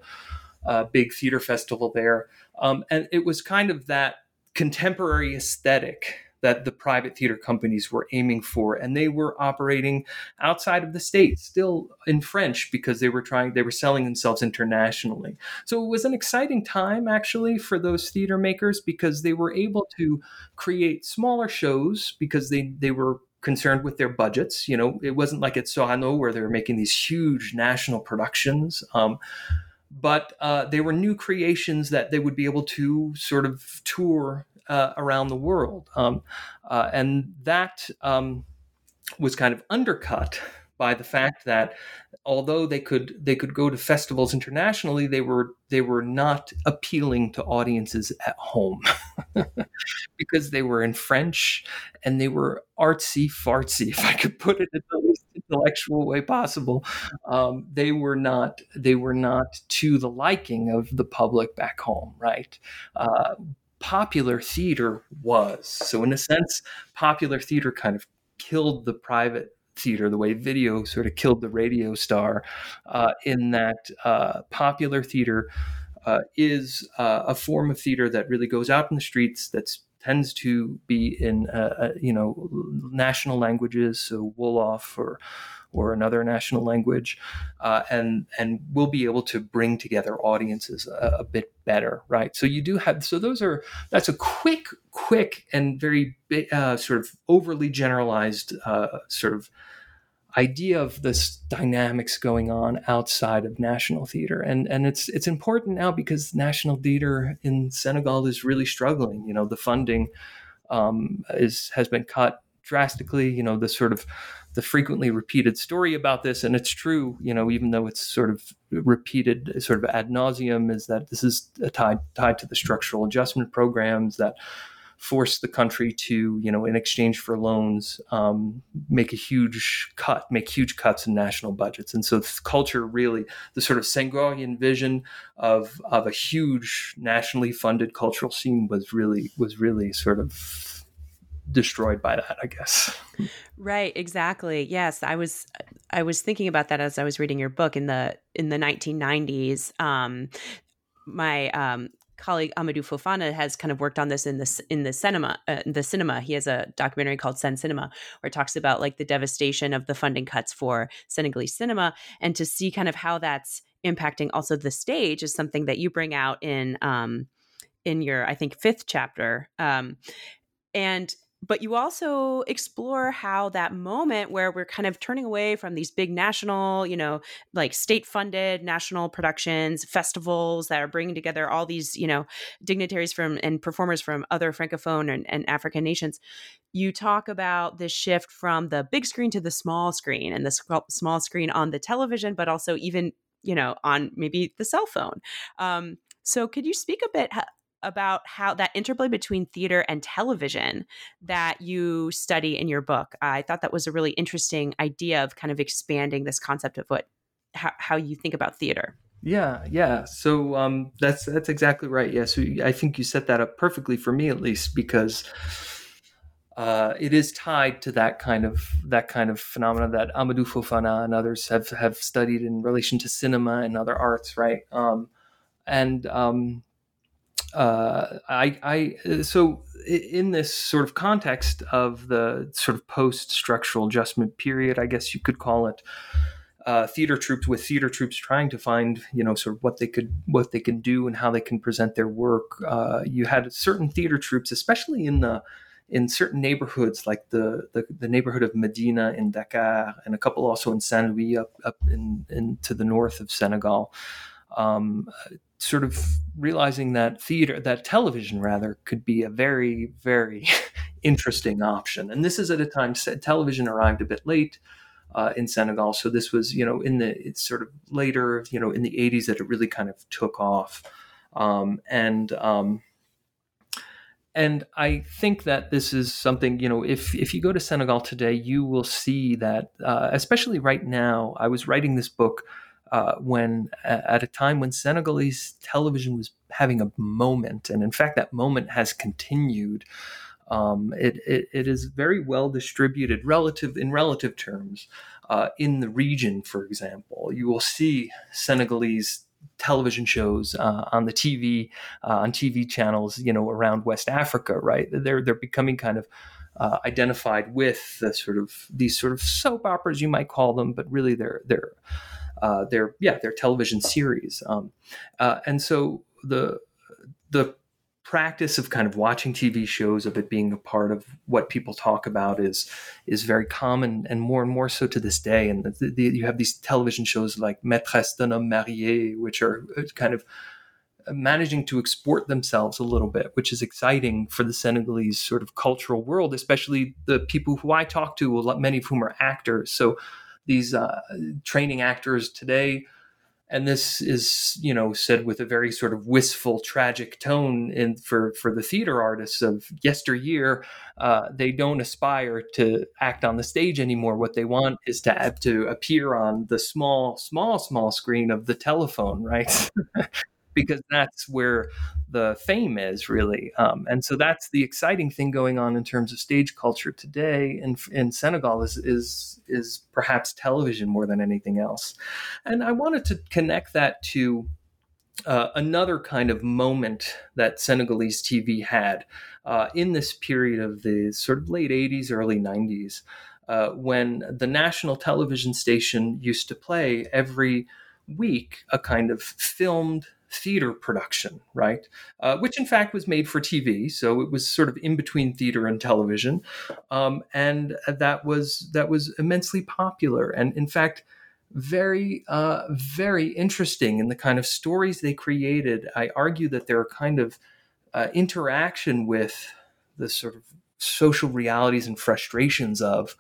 uh, big theater festival there. Um, and it was kind of that contemporary aesthetic that the private theater companies were aiming for and they were operating outside of the state still in french because they were trying they were selling themselves internationally. So it was an exciting time actually for those theater makers because they were able to create smaller shows because they they were concerned with their budgets. You know it wasn't like at sorano where they were making these huge national productions um, but uh, they were new creations that they would be able to sort of tour uh, around the world. Um, uh, and that um, was kind of undercut by the fact that although they could they could go to festivals internationally, they were they were not appealing to audiences at home because they were in French and they were artsy fartsy, if I could put it in the least intellectual way possible. Um, they were not they were not to the liking of the public back home, right? Uh, popular theater was. So, in a sense, popular theater kind of killed the private theater the way video sort of killed the radio star, uh, in that uh, popular theater uh, is uh, a form of theater that really goes out in the streets that's tends to be in uh, uh, you know national languages so wolof or or another national language, uh, and and we'll be able to bring together audiences a, a, bit better, right? So you do have so those are that's a quick, quick and very uh, sort of overly generalized uh, sort of idea of this dynamics going on outside of national theater and and it's it's important now because national theater in Senegal is really struggling you know the funding um, is has been cut drastically. You know, the sort of the frequently repeated story about this, and it's true. You know, even though it's sort of repeated, sort of ad nauseum, is that this is tied tied to the structural adjustment programs that force the country to, you know, in exchange for loans, um, make a huge cut, make huge cuts in national budgets. And so culture really, the sort of Senghorian vision of of a huge nationally funded cultural scene was really was really sort of destroyed by that i guess right exactly yes i was i was thinking about that as i was reading your book in the in the 1990s um my um colleague Amadou Fofana has kind of worked on this in the in the cinema. Uh, the cinema, he has a documentary called Sen Cinema, where it talks about like the devastation of the funding cuts for Senegalese cinema, and to see kind of how that's impacting also the stage is something that you bring out in um, in your I think fifth chapter. Um, and but you also explore how that moment where we're kind of turning away from these big national, you know, like state funded national productions, festivals that are bringing together all these, you know, dignitaries from and performers from other francophone and, and African nations. You talk about this shift from the big screen to the small screen and the small screen on the television, but also even, you know, on maybe the cell phone. Um, so could you speak a bit about how that interplay between theater and television that you study in your book. I thought that was a really interesting idea of kind of expanding this concept of what how, how you think about theater. Yeah, yeah. So um, that's that's exactly right. Yeah. So I think you set that up perfectly for me, at least, because uh, it is tied to that kind of that kind of phenomena that Amadou Fofana and others have have studied in relation to cinema and other arts, right? Um, and um, uh, I, I, so in this sort of context of the sort of post-structural adjustment period, I guess you could call it, uh, theater troupes with theater troupes trying to find, you know, sort of what they could, what they can do and how they can present their work. Uh, you had certain theater troupes, especially in the in certain neighborhoods like the, the, the neighborhood of Medina in Dakar and a couple also in Saint Louis up up in, in to the north of Senegal. Um, sort of realizing that theater, that television rather, could be a very, very interesting option. And this is at a time television arrived a bit late. Uh, in Senegal, so this was, you know, in the it's sort of later, you know, in the '80s that it really kind of took off, um, and um, and I think that this is something you know if if you go to Senegal today, you will see that uh, especially right now. I was writing this book uh, when at a time when Senegalese television was having a moment, and in fact, that moment has continued. Um, it, it, it is very well distributed relative in relative terms uh, in the region. For example, you will see Senegalese television shows uh, on the TV uh, on TV channels, you know, around West Africa. Right, they're they're becoming kind of uh, identified with the sort of these sort of soap operas, you might call them, but really they're they're uh, their yeah their television series. Um, uh, and so the the practice of kind of watching TV shows of it being a part of what people talk about is is very common and more and more so to this day. And the, the, you have these television shows like Maîtresse d'un homme marié, which are uh, kind of managing to export themselves a little bit, which is exciting for the Senegalese sort of cultural world, especially the people who I talk to, many of whom are actors. So these uh, training actors today. And this is you know said with a very sort of wistful tragic tone in for for the theater artists of yesteryear uh, they don't aspire to act on the stage anymore. What they want is to to appear on the small small small screen of the telephone right because that's where the fame is really. Um, and so that's the exciting thing going on in terms of stage culture today in, in Senegal is, is, is perhaps television more than anything else. And I wanted to connect that to uh, another kind of moment that Senegalese TV had uh, in this period of the sort of late 80s, early 90s, uh, when the national television station used to play every week a kind of filmed theater production, right? Uh, which in fact was made for TV, so it was sort of in between theater and television, um, and that was that was immensely popular, and in fact, very uh, very interesting in the kind of stories they created. I argue that they're kind of uh, interaction with the sort of social realities and frustrations of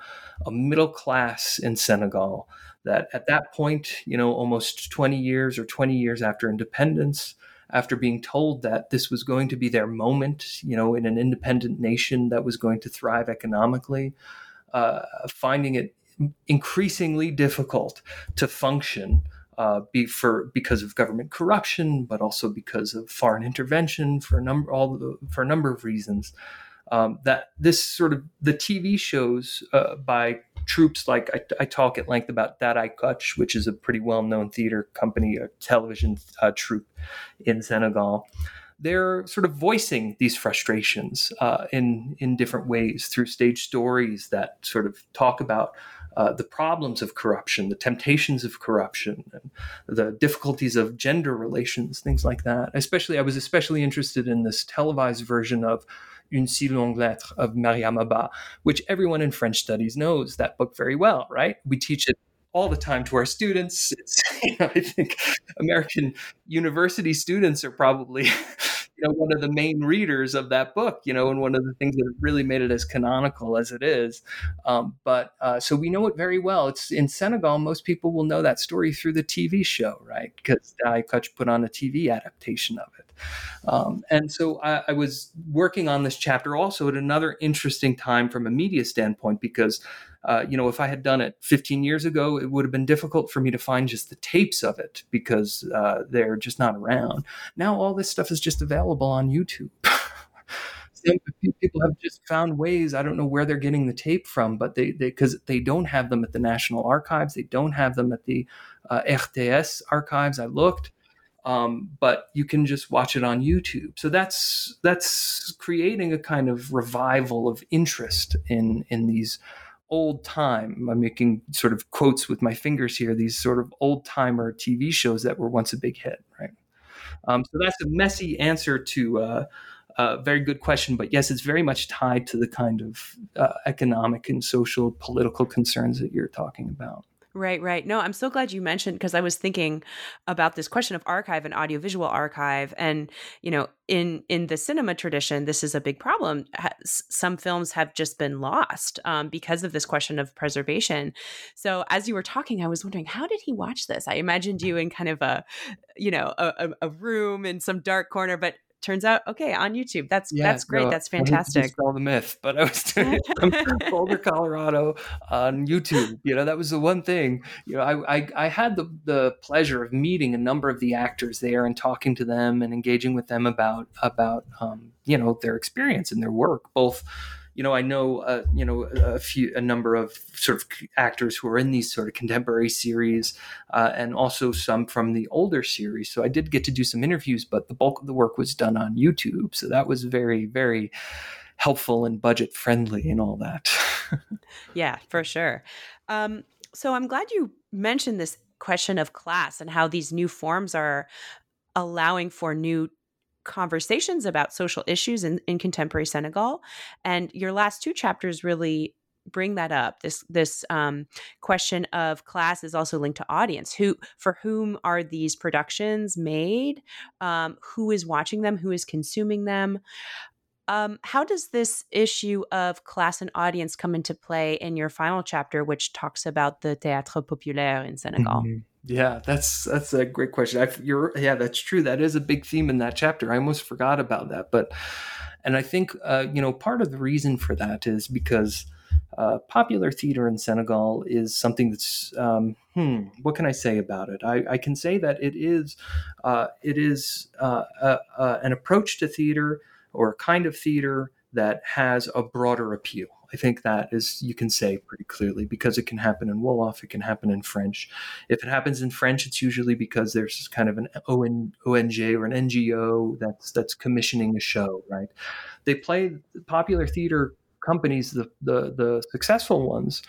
a middle class in Senegal that at that point, you know, almost 20 years or 20 years after independence, after being told that this was going to be their moment, you know, in an independent nation that was going to thrive economically, uh, finding it increasingly difficult to function uh, be for because of government corruption, but also because of foreign intervention for a number all the, for a number of reasons. Um, that this sort of the TV shows uh, by troupes like I, I, talk at length about Daaray Kocc, which is a pretty well known theater company, a television uh, troupe in Senegal. They're sort of voicing these frustrations uh, in in different ways through stage stories that sort of talk about uh, the problems of corruption, the temptations of corruption, the difficulties of gender relations, things like that. Especially, I was especially interested in this televised version of Une si longue lettre of Mariama Ba, which everyone in French studies knows that book very well, right? We teach it all the time to our students. You know, I think American university students are probably you know one of the main readers of that book you know and one of the things that really made it as canonical as it is. Um, but uh, so we know it very well. It's in senegal most people will know that story through the tv show right? Because Kocc put on a tv adaptation of it. Um, and so I, I was working on this chapter also at another interesting time from a media standpoint because uh, you know, if I had done it 15 years ago, it would have been difficult for me to find just the tapes of it because uh, they're just not around. Now all this stuff is just available on YouTube. people have just found ways. I don't know where they're getting the tape from, but they because they, they, don't have them at the National Archives, they don't have them at the uh, RTS archives. I looked. Um, but you can just watch it on YouTube. So that's that's creating a kind of revival of interest in in these old time. I'm making sort of quotes with my fingers here. These sort of old timer TV shows that were once a big hit, right? Um, so that's a messy answer to uh, a very good question, but yes, it's very much tied to the kind of uh, economic and social political concerns that you're talking about. Right, right. No, I'm so glad you mentioned because I was thinking about this question of archive and audiovisual archive, and you know, in in the cinema tradition, this is a big problem. Some films have just been lost um, because of this question of preservation. So, as you were talking, I was wondering, how did he watch this? I imagined you in kind of a, you know, a, a room in some dark corner, but turns out okay on YouTube. That's yeah, that's great. No, that's fantastic. Dispel the myth, but I was doing it from Boulder, Colorado on YouTube. You know, that was the one thing. You know, I, I I had the the pleasure of meeting a number of the actors there and talking to them and engaging with them about about um, you know their experience and their work, both you know, I know, uh, you know, a few, a number of sort of actors who are in these sort of contemporary series, uh, and also some from the older series. So I did get to do some interviews, but the bulk of the work was done on YouTube. So that was very, very helpful and budget friendly and all that. yeah, for sure. Um, so I'm glad you mentioned this question of class and how these new forms are allowing for new conversations about social issues in, in contemporary Senegal. And your last two chapters really bring that up. This this um, question of class is also linked to audience. Who for whom are these productions made? Um, who is watching them? Who is consuming them? Um, how does this issue of class and audience come into play in your final chapter which talks about the théâtre populaire in senegal? Mm-hmm. Yeah, that's that's a great question. I, you're yeah, that's true. That is a big theme in that chapter. I almost forgot about that, but and I think uh, you know part of the reason for that is because uh, popular theater in Senegal is something that's um, hmm, what can I say about it? I, I can say that it is uh, it is uh, an approach to theater or a kind of theater that has a broader appeal. I think that is you can say pretty clearly because it can happen in Wolof, it can happen in French. If it happens in French, it's usually because there's kind of an ON, ONG or an NGO that's that's commissioning a show, right? They play popular theater companies, the the, the successful ones,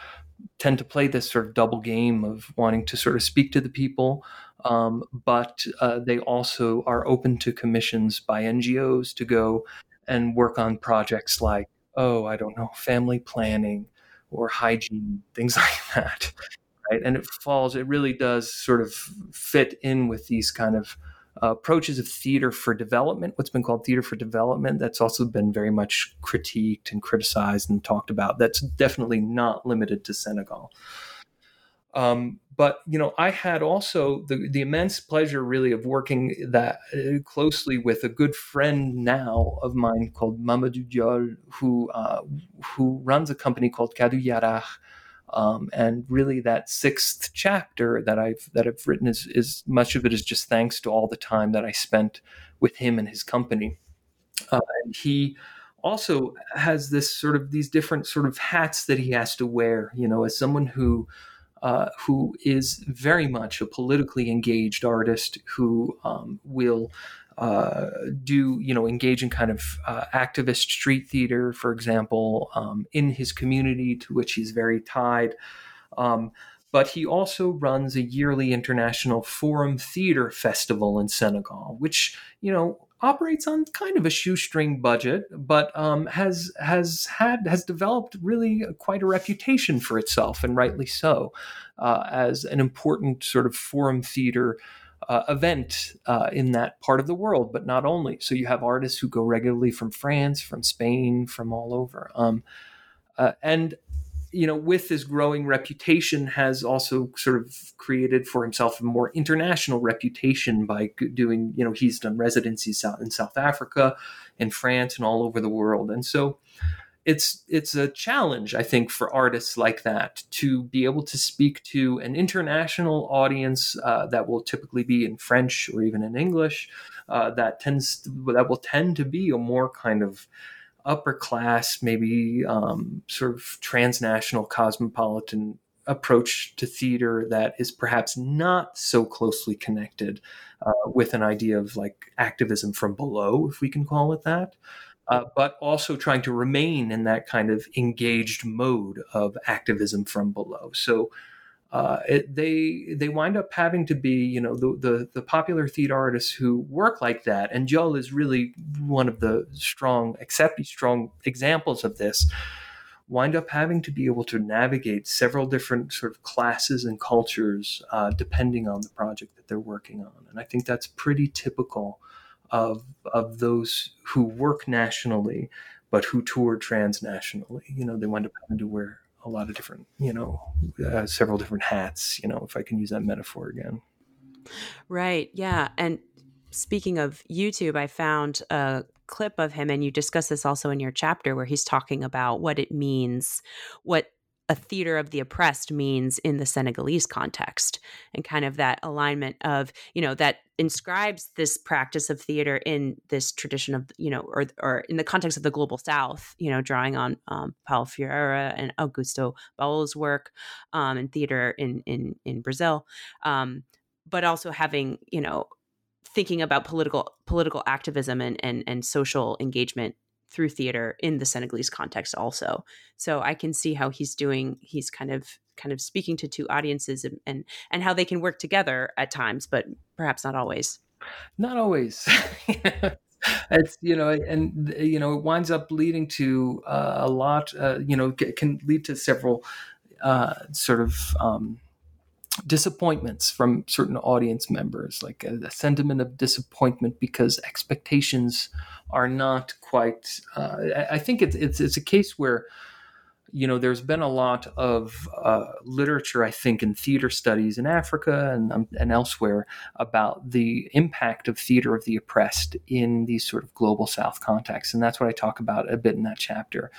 tend to play this sort of double game of wanting to sort of speak to the people, um, but uh, they also are open to commissions by NGOs to go and work on projects like oh, I don't know, family planning or hygiene, things like that. Right. And it falls, it really does sort of fit in with these kind of uh, approaches of theater for development, what's been called theater for development, that's also been very much critiqued and criticized and talked about. That's definitely not limited to Senegal. Um, but you know, I had also the the immense pleasure, really, of working that uh, closely with a good friend now of mine called Mamadou Diol, who uh, who runs a company called Kàddu Yaraax. Um, and really, that sixth chapter that I've that I've written is is much of it is just thanks to all the time that I spent with him and his company. Uh, and he also has this sort of these different sort of hats that he has to wear. You know, as someone who uh, who is very much a politically engaged artist who um, will uh, do, you know, engage in kind of uh, activist street theater, for example, um, in his community to which he's very tied. Um, but he also runs a yearly international forum theater festival in Senegal, which, you know, operates on kind of a shoestring budget, but um, has has had has developed really quite a reputation for itself, and rightly so, uh, as an important sort of forum theater. Uh, event uh, in that part of the world, but not only. So you have artists who go regularly from France, from Spain, from all over. Um, uh, and you know, with his growing reputation, has also sort of created for himself a more international reputation by doing, you know, he's done residencies out in South Africa, in France, and all over the world. And so it's it's a challenge, I think, for artists like that to be able to speak to an international audience uh, that will typically be in French or even in English. Uh, that tends to, that will tend to be a more kind of upper class, maybe um, sort of transnational cosmopolitan approach to theater that is perhaps not so closely connected uh, with an idea of like activism from below, if we can call it that. Uh, but also trying to remain in that kind of engaged mode of activism from below. So uh, it, they they wind up having to be you know the, the, the popular theater artists who work like that and Diol is really one of the strong accept strong examples of this wind up having to be able to navigate several different sort of classes and cultures uh, depending on the project that they're working on. And I think that's pretty typical of of those who work nationally but who tour transnationally. You know they wind up having to wear a lot of different, you know, uh, several different hats, you know, if I can use that metaphor again. Right. Yeah. And speaking of YouTube, I found a clip of him, and you discuss this also in your chapter, where he's talking about what it means, what a theater of the oppressed means in the Senegalese context and kind of that alignment of, you know, that inscribes this practice of theater in this tradition of, you know, or, or in the context of the global South, you know, drawing on um, Paulo Freire and Augusto Boal's work um, in theater in, in, in Brazil, um, but also having, you know, thinking about political political activism and, and, and social engagement through theater in the Senegalese context also. So I can see how he's doing he's kind of kind of speaking to two audiences and and, and how they can work together at times, but perhaps not always. Not always. it's you know and you know it winds up leading to uh, a lot uh, you know can lead to several uh, sort of um, disappointments from certain audience members, like a, a, sentiment of disappointment because expectations are not quite. Uh, I, I, think it's, it's it's a case where you know there's been a lot of uh, literature, I think, in theater studies in Africa and um, and elsewhere about the impact of theater of the oppressed in these sort of global South contexts, and that's what I talk about a bit in that chapter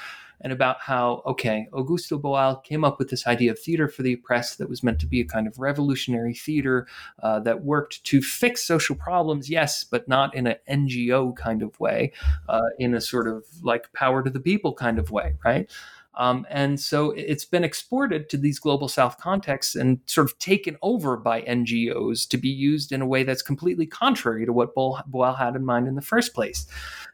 and about how, okay, Augusto Boal came up with this idea of theater for the oppressed that was meant to be a kind of revolutionary theater uh, that worked to fix social problems, yes, but not in an NGO kind of way, uh, in a sort of like power to the people kind of way, right? Um, and so it's been exported to these global south contexts and sort of taken over by NGOs to be used in a way that's completely contrary to what Boal had in mind in the first place.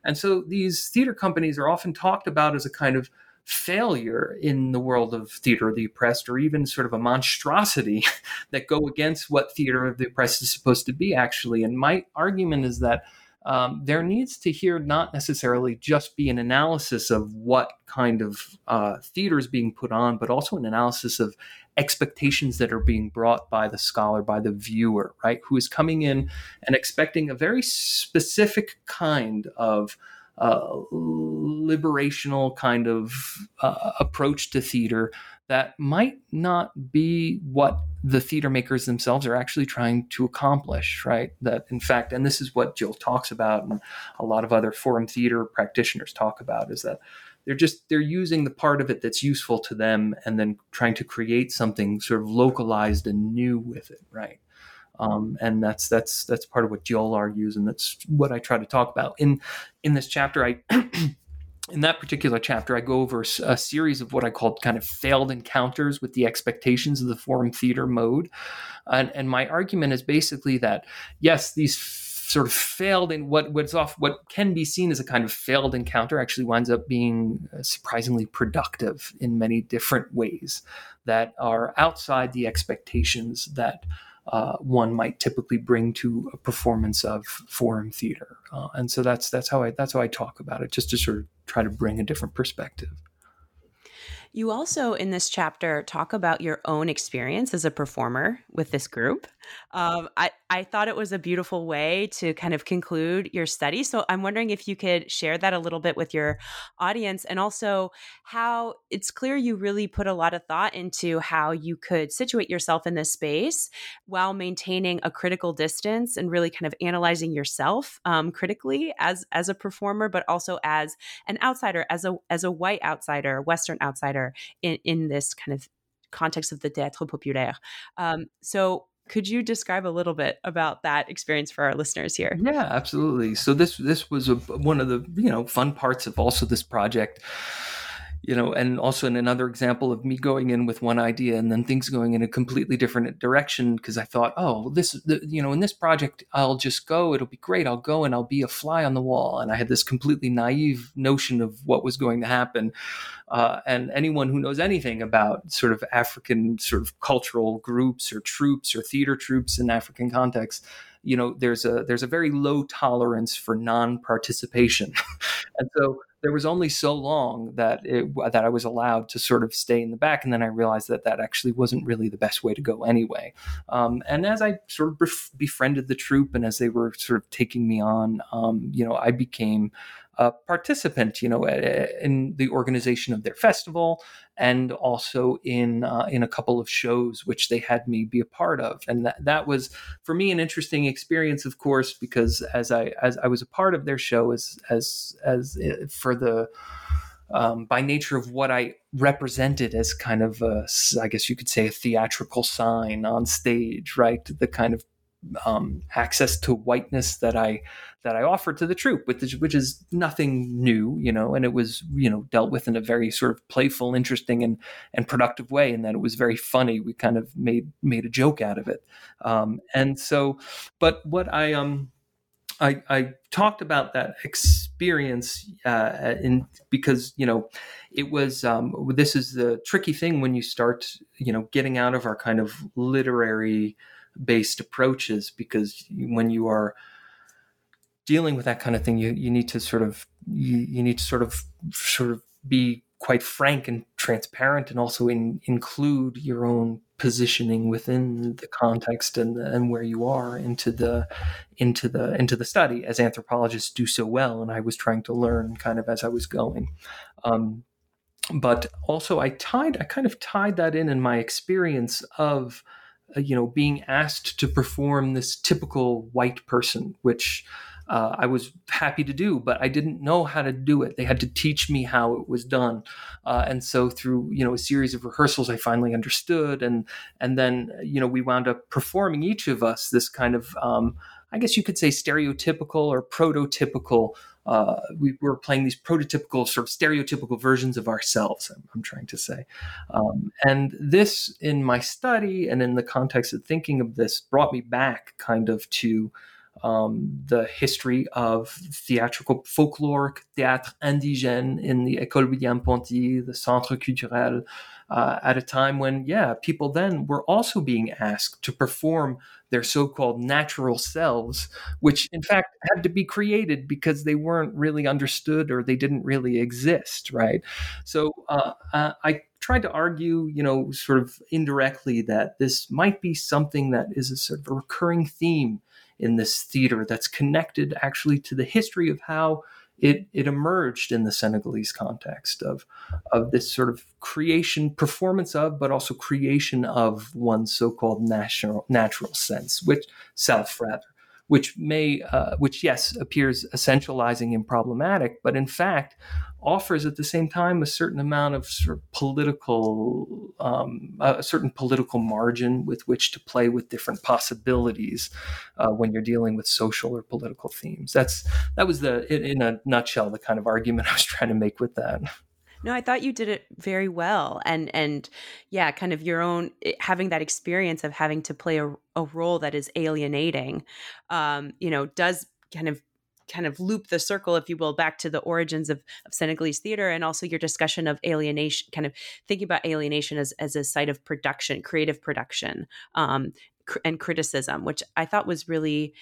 And so these theater companies are often talked about as a kind of failure in the world of theater of the oppressed or even sort of a monstrosity that go against what theater of the oppressed is supposed to be actually and my argument is that um, there needs to here not necessarily just be an analysis of what kind of uh, theater is being put on, but also an analysis of expectations that are being brought by the scholar, by the viewer, right? Who is coming in and expecting a very specific kind of uh, liberational kind of uh, approach to theater that might not be what the theater makers themselves are actually trying to accomplish, right? That, in fact, and this is what Diol talks about, and a lot of other forum theater practitioners talk about, is that they're just they're using the part of it that's useful to them and then trying to create something sort of localized and new with it, right? Um, and that's that's that's part of what Diol argues, and that's what I try to talk about in in this chapter. I in that particular chapter, I go over a series of what I called kind of failed encounters with the expectations of the forum theater mode. And, and my argument is basically that, yes, these sort of failed in what what's off what can be seen as a kind of failed encounter actually winds up being uh, surprisingly productive in many different ways that are outside the expectations that uh, one might typically bring to a performance of forum theater. Uh, and so that's that's how I that's how I talk about it, just to sort of try to bring a different perspective. You also, in this chapter, talk about your own experience as a performer with this group. Um, I, I thought it was a beautiful way to kind of conclude your study. So I'm wondering if you could share that a little bit with your audience and also how it's clear you really put a lot of thought into how you could situate yourself in this space while maintaining a critical distance and really kind of analyzing yourself um, critically as, as a performer, but also as an outsider, as a, as a white outsider, Western outsider in, in this kind of context of the théâtre populaire. Um, so could you describe a little bit about that experience for our listeners here? Yeah, absolutely. So this this was a, one of the you know fun parts of also this project you know, and also in another example of me going in with one idea and then things going in a completely different direction because I thought, oh, this, you know, in this project, I'll just go, it'll be great. I'll go and I'll be a fly on the wall. And I had this completely naive notion of what was going to happen. Uh, and anyone who knows anything about sort of African sort of cultural groups or troupes or theater troupes in African context, you know, there's a there's a very low tolerance for non-participation, and so there was only so long that it, that I was allowed to sort of stay in the back, and then I realized that that actually wasn't really the best way to go anyway. Um, and as I sort of bef- befriended the troupe, and as they were sort of taking me on, um, you know, I became a participant, you know, in the organization of their festival and also in uh, in a couple of shows which they had me be a part of, and that that was for me an interesting experience, of course, because as I as I was a part of their show as as as uh, for the um, by nature of what I represented as kind of a, I guess you could say a theatrical sign on stage, right? The kind of um, access to whiteness that I that I offered to the troupe, which is, which is nothing new, you know, and it was you know dealt with in a very sort of playful, interesting, and and productive way, and that it was very funny. We kind of made made a joke out of it, um, and so, but what I um. I, I talked about that experience uh, in because you know it was um, this is the tricky thing when you start you know getting out of our kind of literary based approaches because when you are dealing with that kind of thing you, you need to sort of you, you need to sort of sort of be quite frank and transparent and also in, include your own positioning within the context and and where you are into the into the into the study as anthropologists do so well and I was trying to learn kind of as I was going. Um, but also I tied I kind of tied that in in my experience of uh, you know, being asked to perform this typical white person, which uh, I was happy to do, but I didn't know how to do it. They had to teach me how it was done, uh, and so through you know a series of rehearsals, I finally understood, and and then you know we wound up performing each of us this kind of um, I guess you could say stereotypical or prototypical uh, we were playing these prototypical, sort of stereotypical versions of ourselves. I'm, I'm trying to say, um, and this in my study and in the context of thinking of this brought me back kind of to um, the history of theatrical folkloric théâtre indigène in the École William Ponty, the Centre Culturel, uh, at a time when, yeah, people then were also being asked to perform their so called natural selves, which in fact had to be created because they weren't really understood or they didn't really exist, right? So uh, uh, I tried to argue, you know, sort of indirectly that this might be something that is a sort of a recurring theme in this theater that's connected actually to the history of how it it emerged in the Senegalese context of of this sort of creation, performance of, but also creation of one's so-called natural natural sense, which self rather, which may uh, which yes appears essentializing and problematic, but in fact offers at the same time a certain amount of sort of political, um, a certain political margin with which to play with different possibilities uh, when you're dealing with social or political themes. That's that was the in, in a nutshell the kind of argument I was trying to make with that. No, I thought you did it very well, and and yeah, kind of your own eh, having that experience of having to play a, a role that is alienating, um, you know, does kind of kind of loop the circle, if you will, back to the origins of, of Senegalese theater and also your discussion of alienation, kind of thinking about alienation as, as a site of production, creative production, um, cr- and criticism, which I thought was really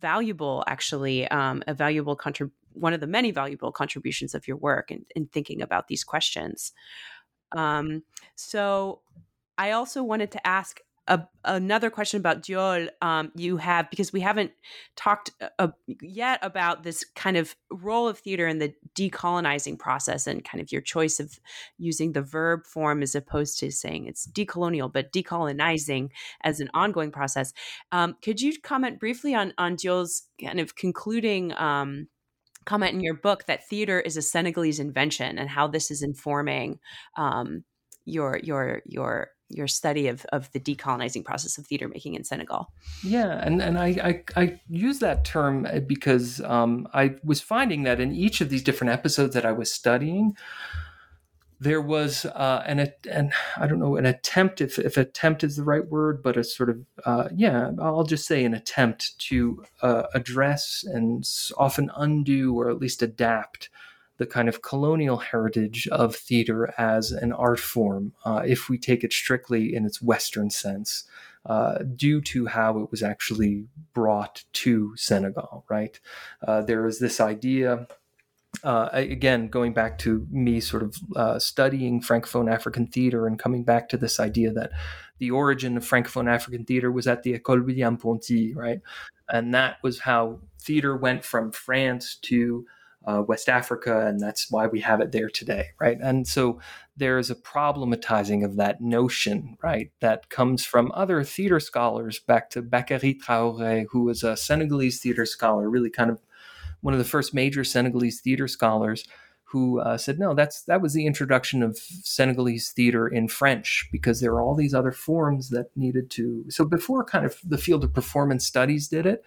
valuable, actually, um, a valuable contribution one of the many valuable contributions of your work in, in thinking about these questions. Um, so I also wanted to ask a, another question about Diol um, you have because we haven't talked uh, uh, yet about this kind of role of theater in the decolonizing process and kind of your choice of using the verb form as opposed to saying it's decolonial but decolonizing as an ongoing process. Um, could you comment briefly on on Diol's kind of concluding um, comment in your book that theater is a Senegalese invention and how this is informing um, your your your your study of, of the decolonizing process of theater making in Senegal. Yeah, and, and I, I, I use that term uh, because um, I was finding that in each of these different episodes that I was studying, there was uh, an, an I don't know an attempt if, if attempt is the right word, but a sort of uh, yeah I'll just say an attempt to uh, address and often undo or at least adapt the kind of colonial heritage of theater as an art form, uh, if we take it strictly in its Western sense, uh, due to how it was actually brought to Senegal, right? Uh, there is this idea. Uh, again, going back to me sort of uh, studying Francophone African theater and coming back to this idea that the origin of Francophone African theater was at the École William Ponty, right? And that was how theater went from France to uh, West Africa, and that's why we have it there today, right? And so there is a problematizing of that notion, right, that comes from other theater scholars, back to Bakary Traoré, who was a Senegalese theater scholar, really kind of one of the first major Senegalese theater scholars who uh, said, no, that's that was the introduction of Senegalese theater in French because there are all these other forms that needed to. So before kind of the field of performance studies did it,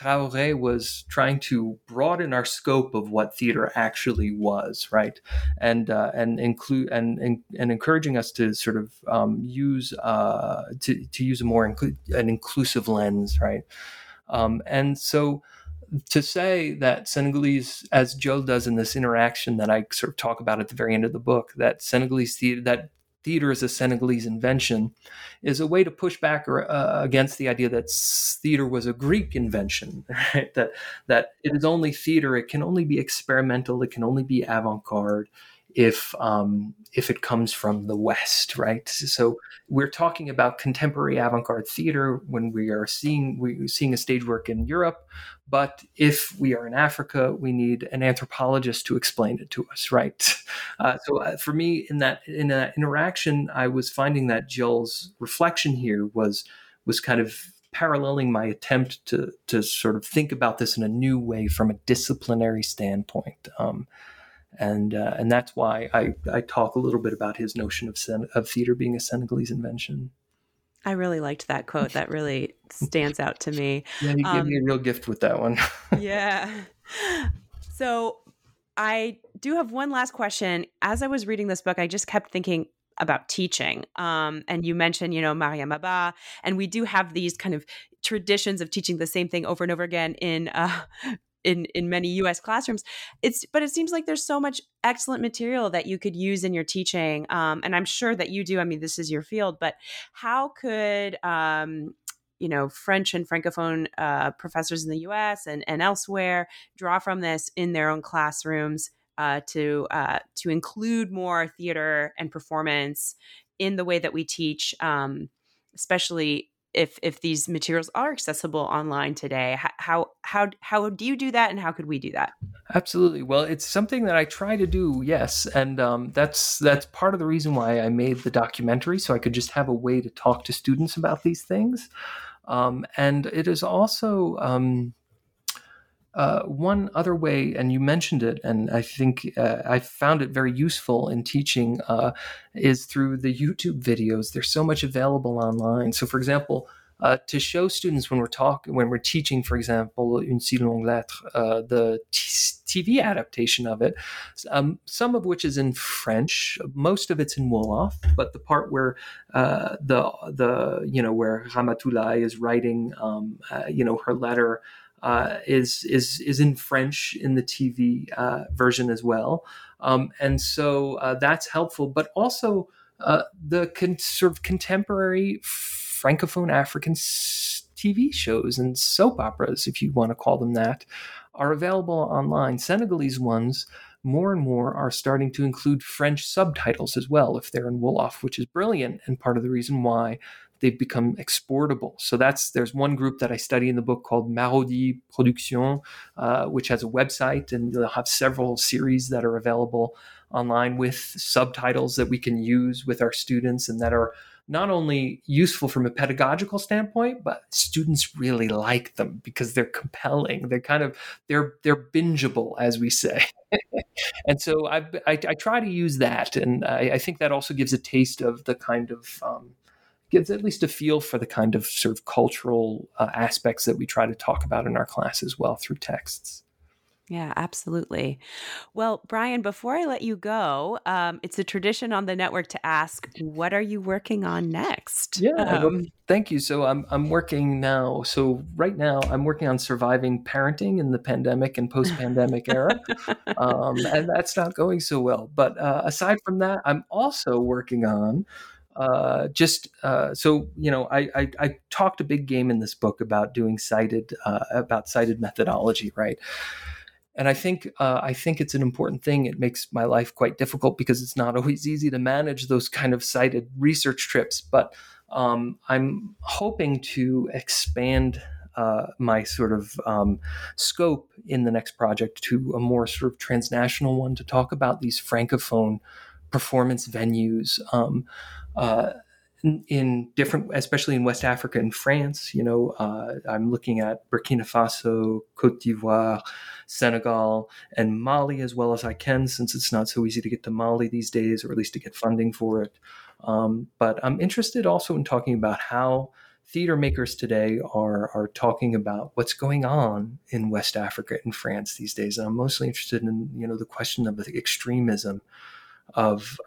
Traoré was trying to broaden our scope of what theater actually was, right, and uh, and include and, and, and encouraging us to sort of um, use uh, to to use a more inclu- an inclusive lens, right, um, and so to say that Senegalese, as Diol does in this interaction that I sort of talk about at the very end of the book, that Senegalese theater, that theater is a Senegalese invention, is a way to push back or, uh, against the idea that theater was a Greek invention. Right? That that it is only theater. It can only be experimental. It can only be avant-garde if um, if it comes from the West, right? So we're talking about contemporary avant-garde theater when we are seeing we seeing a stage work in Europe, but if we are in Africa, we need an anthropologist to explain it to us, right? Uh, so uh, for me, in that in that interaction, I was finding that Diol's reflection here was was kind of paralleling my attempt to to sort of think about this in a new way from a disciplinary standpoint. Um, and uh, and that's why I, I talk a little bit about his notion of Sen- of theater being a Senegalese invention. I really liked that quote. That really stands out to me. Yeah, you um, gave me a real gift with that one. yeah. So I do have one last question. As I was reading this book, I just kept thinking about teaching. Um, and you mentioned, you know, Mariama Bâ, and we do have these kind of traditions of teaching the same thing over and over again in uh, in in many US classrooms. It's but it seems like there's so much excellent material that you could use in your teaching um, and I'm sure that you do I mean this is your field but how could um, you know French and francophone uh, professors in the US and, and elsewhere draw from this in their own classrooms uh, to uh, to include more theater and performance in the way that we teach um, especially if if these materials are accessible online today how how how do you do that and how could we do that? Absolutely. Well it's something that i try to do yes and um, that's that's part of the reason why i made the documentary so i could just have a way to talk to students about these things. Um, and it is also um, uh, one other way, and you mentioned it, and I think uh, I found it very useful in teaching, uh, is through the YouTube videos. There's so much available online. So, for example, uh, to show students when we're talking, when we're teaching, for example, Une si longue lettre, uh, the t- TV adaptation of it, um, some of which is in French, most of it's in Wolof, but the part where uh, the the you know where Ramatoulaye is writing, um, you know, her letter uh, is is is in French in the TV uh, version as well, um, and so uh, that's helpful. But also uh, the con- sort of contemporary francophone African TV shows and soap operas, if you want to call them that, are available online. Senegalese ones more and more are starting to include French subtitles as well if they're in Wolof, which is brilliant and part of the reason why they've become exportable. So that's there's one group that I study in the book called Marodi Production, uh, which has a website, and they'll have several series that are available online with subtitles that we can use with our students and that are not only useful from a pedagogical standpoint, but students really like them because they're compelling. They're kind of they're they're bingeable, as we say. and so I, I, I try to use that, and I, I, think that also gives a taste of the kind of um, gives at least a feel for the kind of sort of cultural uh, aspects that we try to talk about in our class as well through texts. Yeah, absolutely. Well, Brian, before I let you go, um, it's a tradition on the network to ask, what are you working on next? Yeah, um, thank you. So I'm I'm working now. So right now I'm working on surviving parenting in the pandemic and post-pandemic era, um, and that's not going so well. But uh, aside from that, I'm also working on uh, just uh, so you know, I, I, I, talked a big game in this book about doing sited uh, about sited methodology, right? And I think uh, I think it's an important thing. It makes my life quite difficult because it's not always easy to manage those kind of sited research trips. But um, I'm hoping to expand uh, my sort of um, scope in the next project to a more sort of transnational one to talk about these francophone performance venues. Um, uh, in, in, different, especially in West Africa and France. You know, uh, I'm looking at Burkina Faso, Cote d'Ivoire, Senegal, and Mali as well as I can, since it's not so easy to get to Mali these days, or at least to get funding for it. Um, but I'm interested also in talking about how theater makers today are are talking about what's going on in West Africa and France these days. And I'm mostly interested in you know the question of the extremism of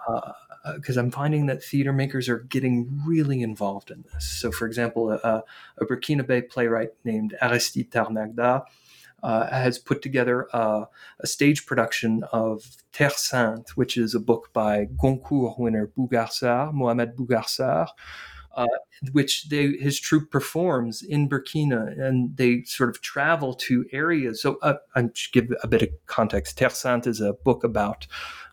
because uh, I'm finding that theater makers are getting really involved in this. So, for example, a, a Burkinabe playwright named Aristide Tarnagda uh, has put together a, a, stage production of Terre ceinte, which is a book by Goncourt winner Mbougar Sarr, Mohamed Mbougar Sarr, uh, which they, his troupe performs in Burkina, and they sort of travel to areas. So, uh, and give a bit of context, Terre ceinte is a book about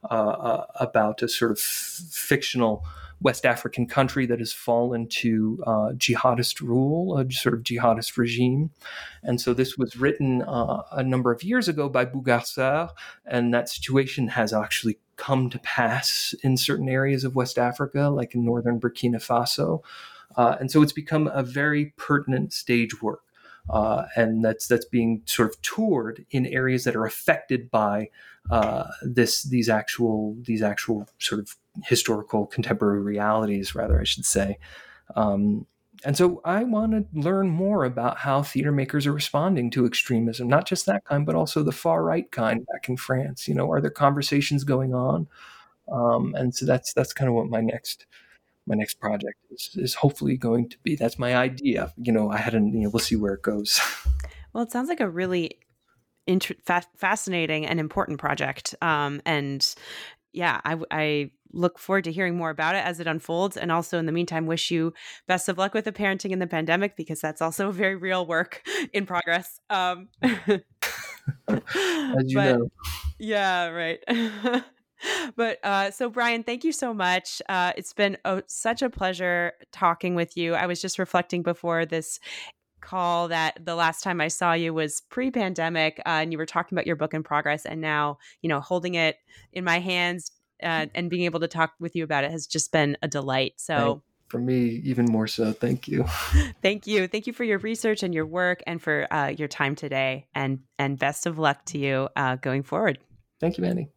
uh, uh about a sort of f- fictional West African country that has fallen to uh, jihadist rule, a sort of jihadist regime. And so this was written uh, a number of years ago by Mbougar Sarr, and that situation has actually come to pass in certain areas of West Africa, like in northern Burkina Faso. Uh, and so it's become a very pertinent stage work. Uh, and that's that's being sort of toured in areas that are affected by uh, this these actual these actual sort of historical contemporary realities, rather I should say. Um, and so I want to learn more about how theater makers are responding to extremism, not just that kind, but also the far right kind back in France. You know, are there conversations going on? Um, and so that's that's kind of what my next my next project is, is hopefully going to be. That's my idea. You know, I hadn't. You know, we'll see where it goes. Well, it sounds like a really fa- fascinating and important project. Um, and yeah, I, I look forward to hearing more about it as it unfolds. And also, in the meantime, wish you best of luck with the parenting in the pandemic because that's also very real work in progress. Um, as you but, know. Yeah, right. but uh, so brian thank you so much uh, it's been oh, such a pleasure talking with you i was just reflecting before this call that the last time i saw you was pre-pandemic uh, and you were talking about your book in progress and now you know holding it in my hands uh, and being able to talk with you about it has just been a delight. So for me even more so. Thank you. Thank you. Thank you for your research and your work and for uh, your time today and and best of luck to you uh, going forward. Thank you manny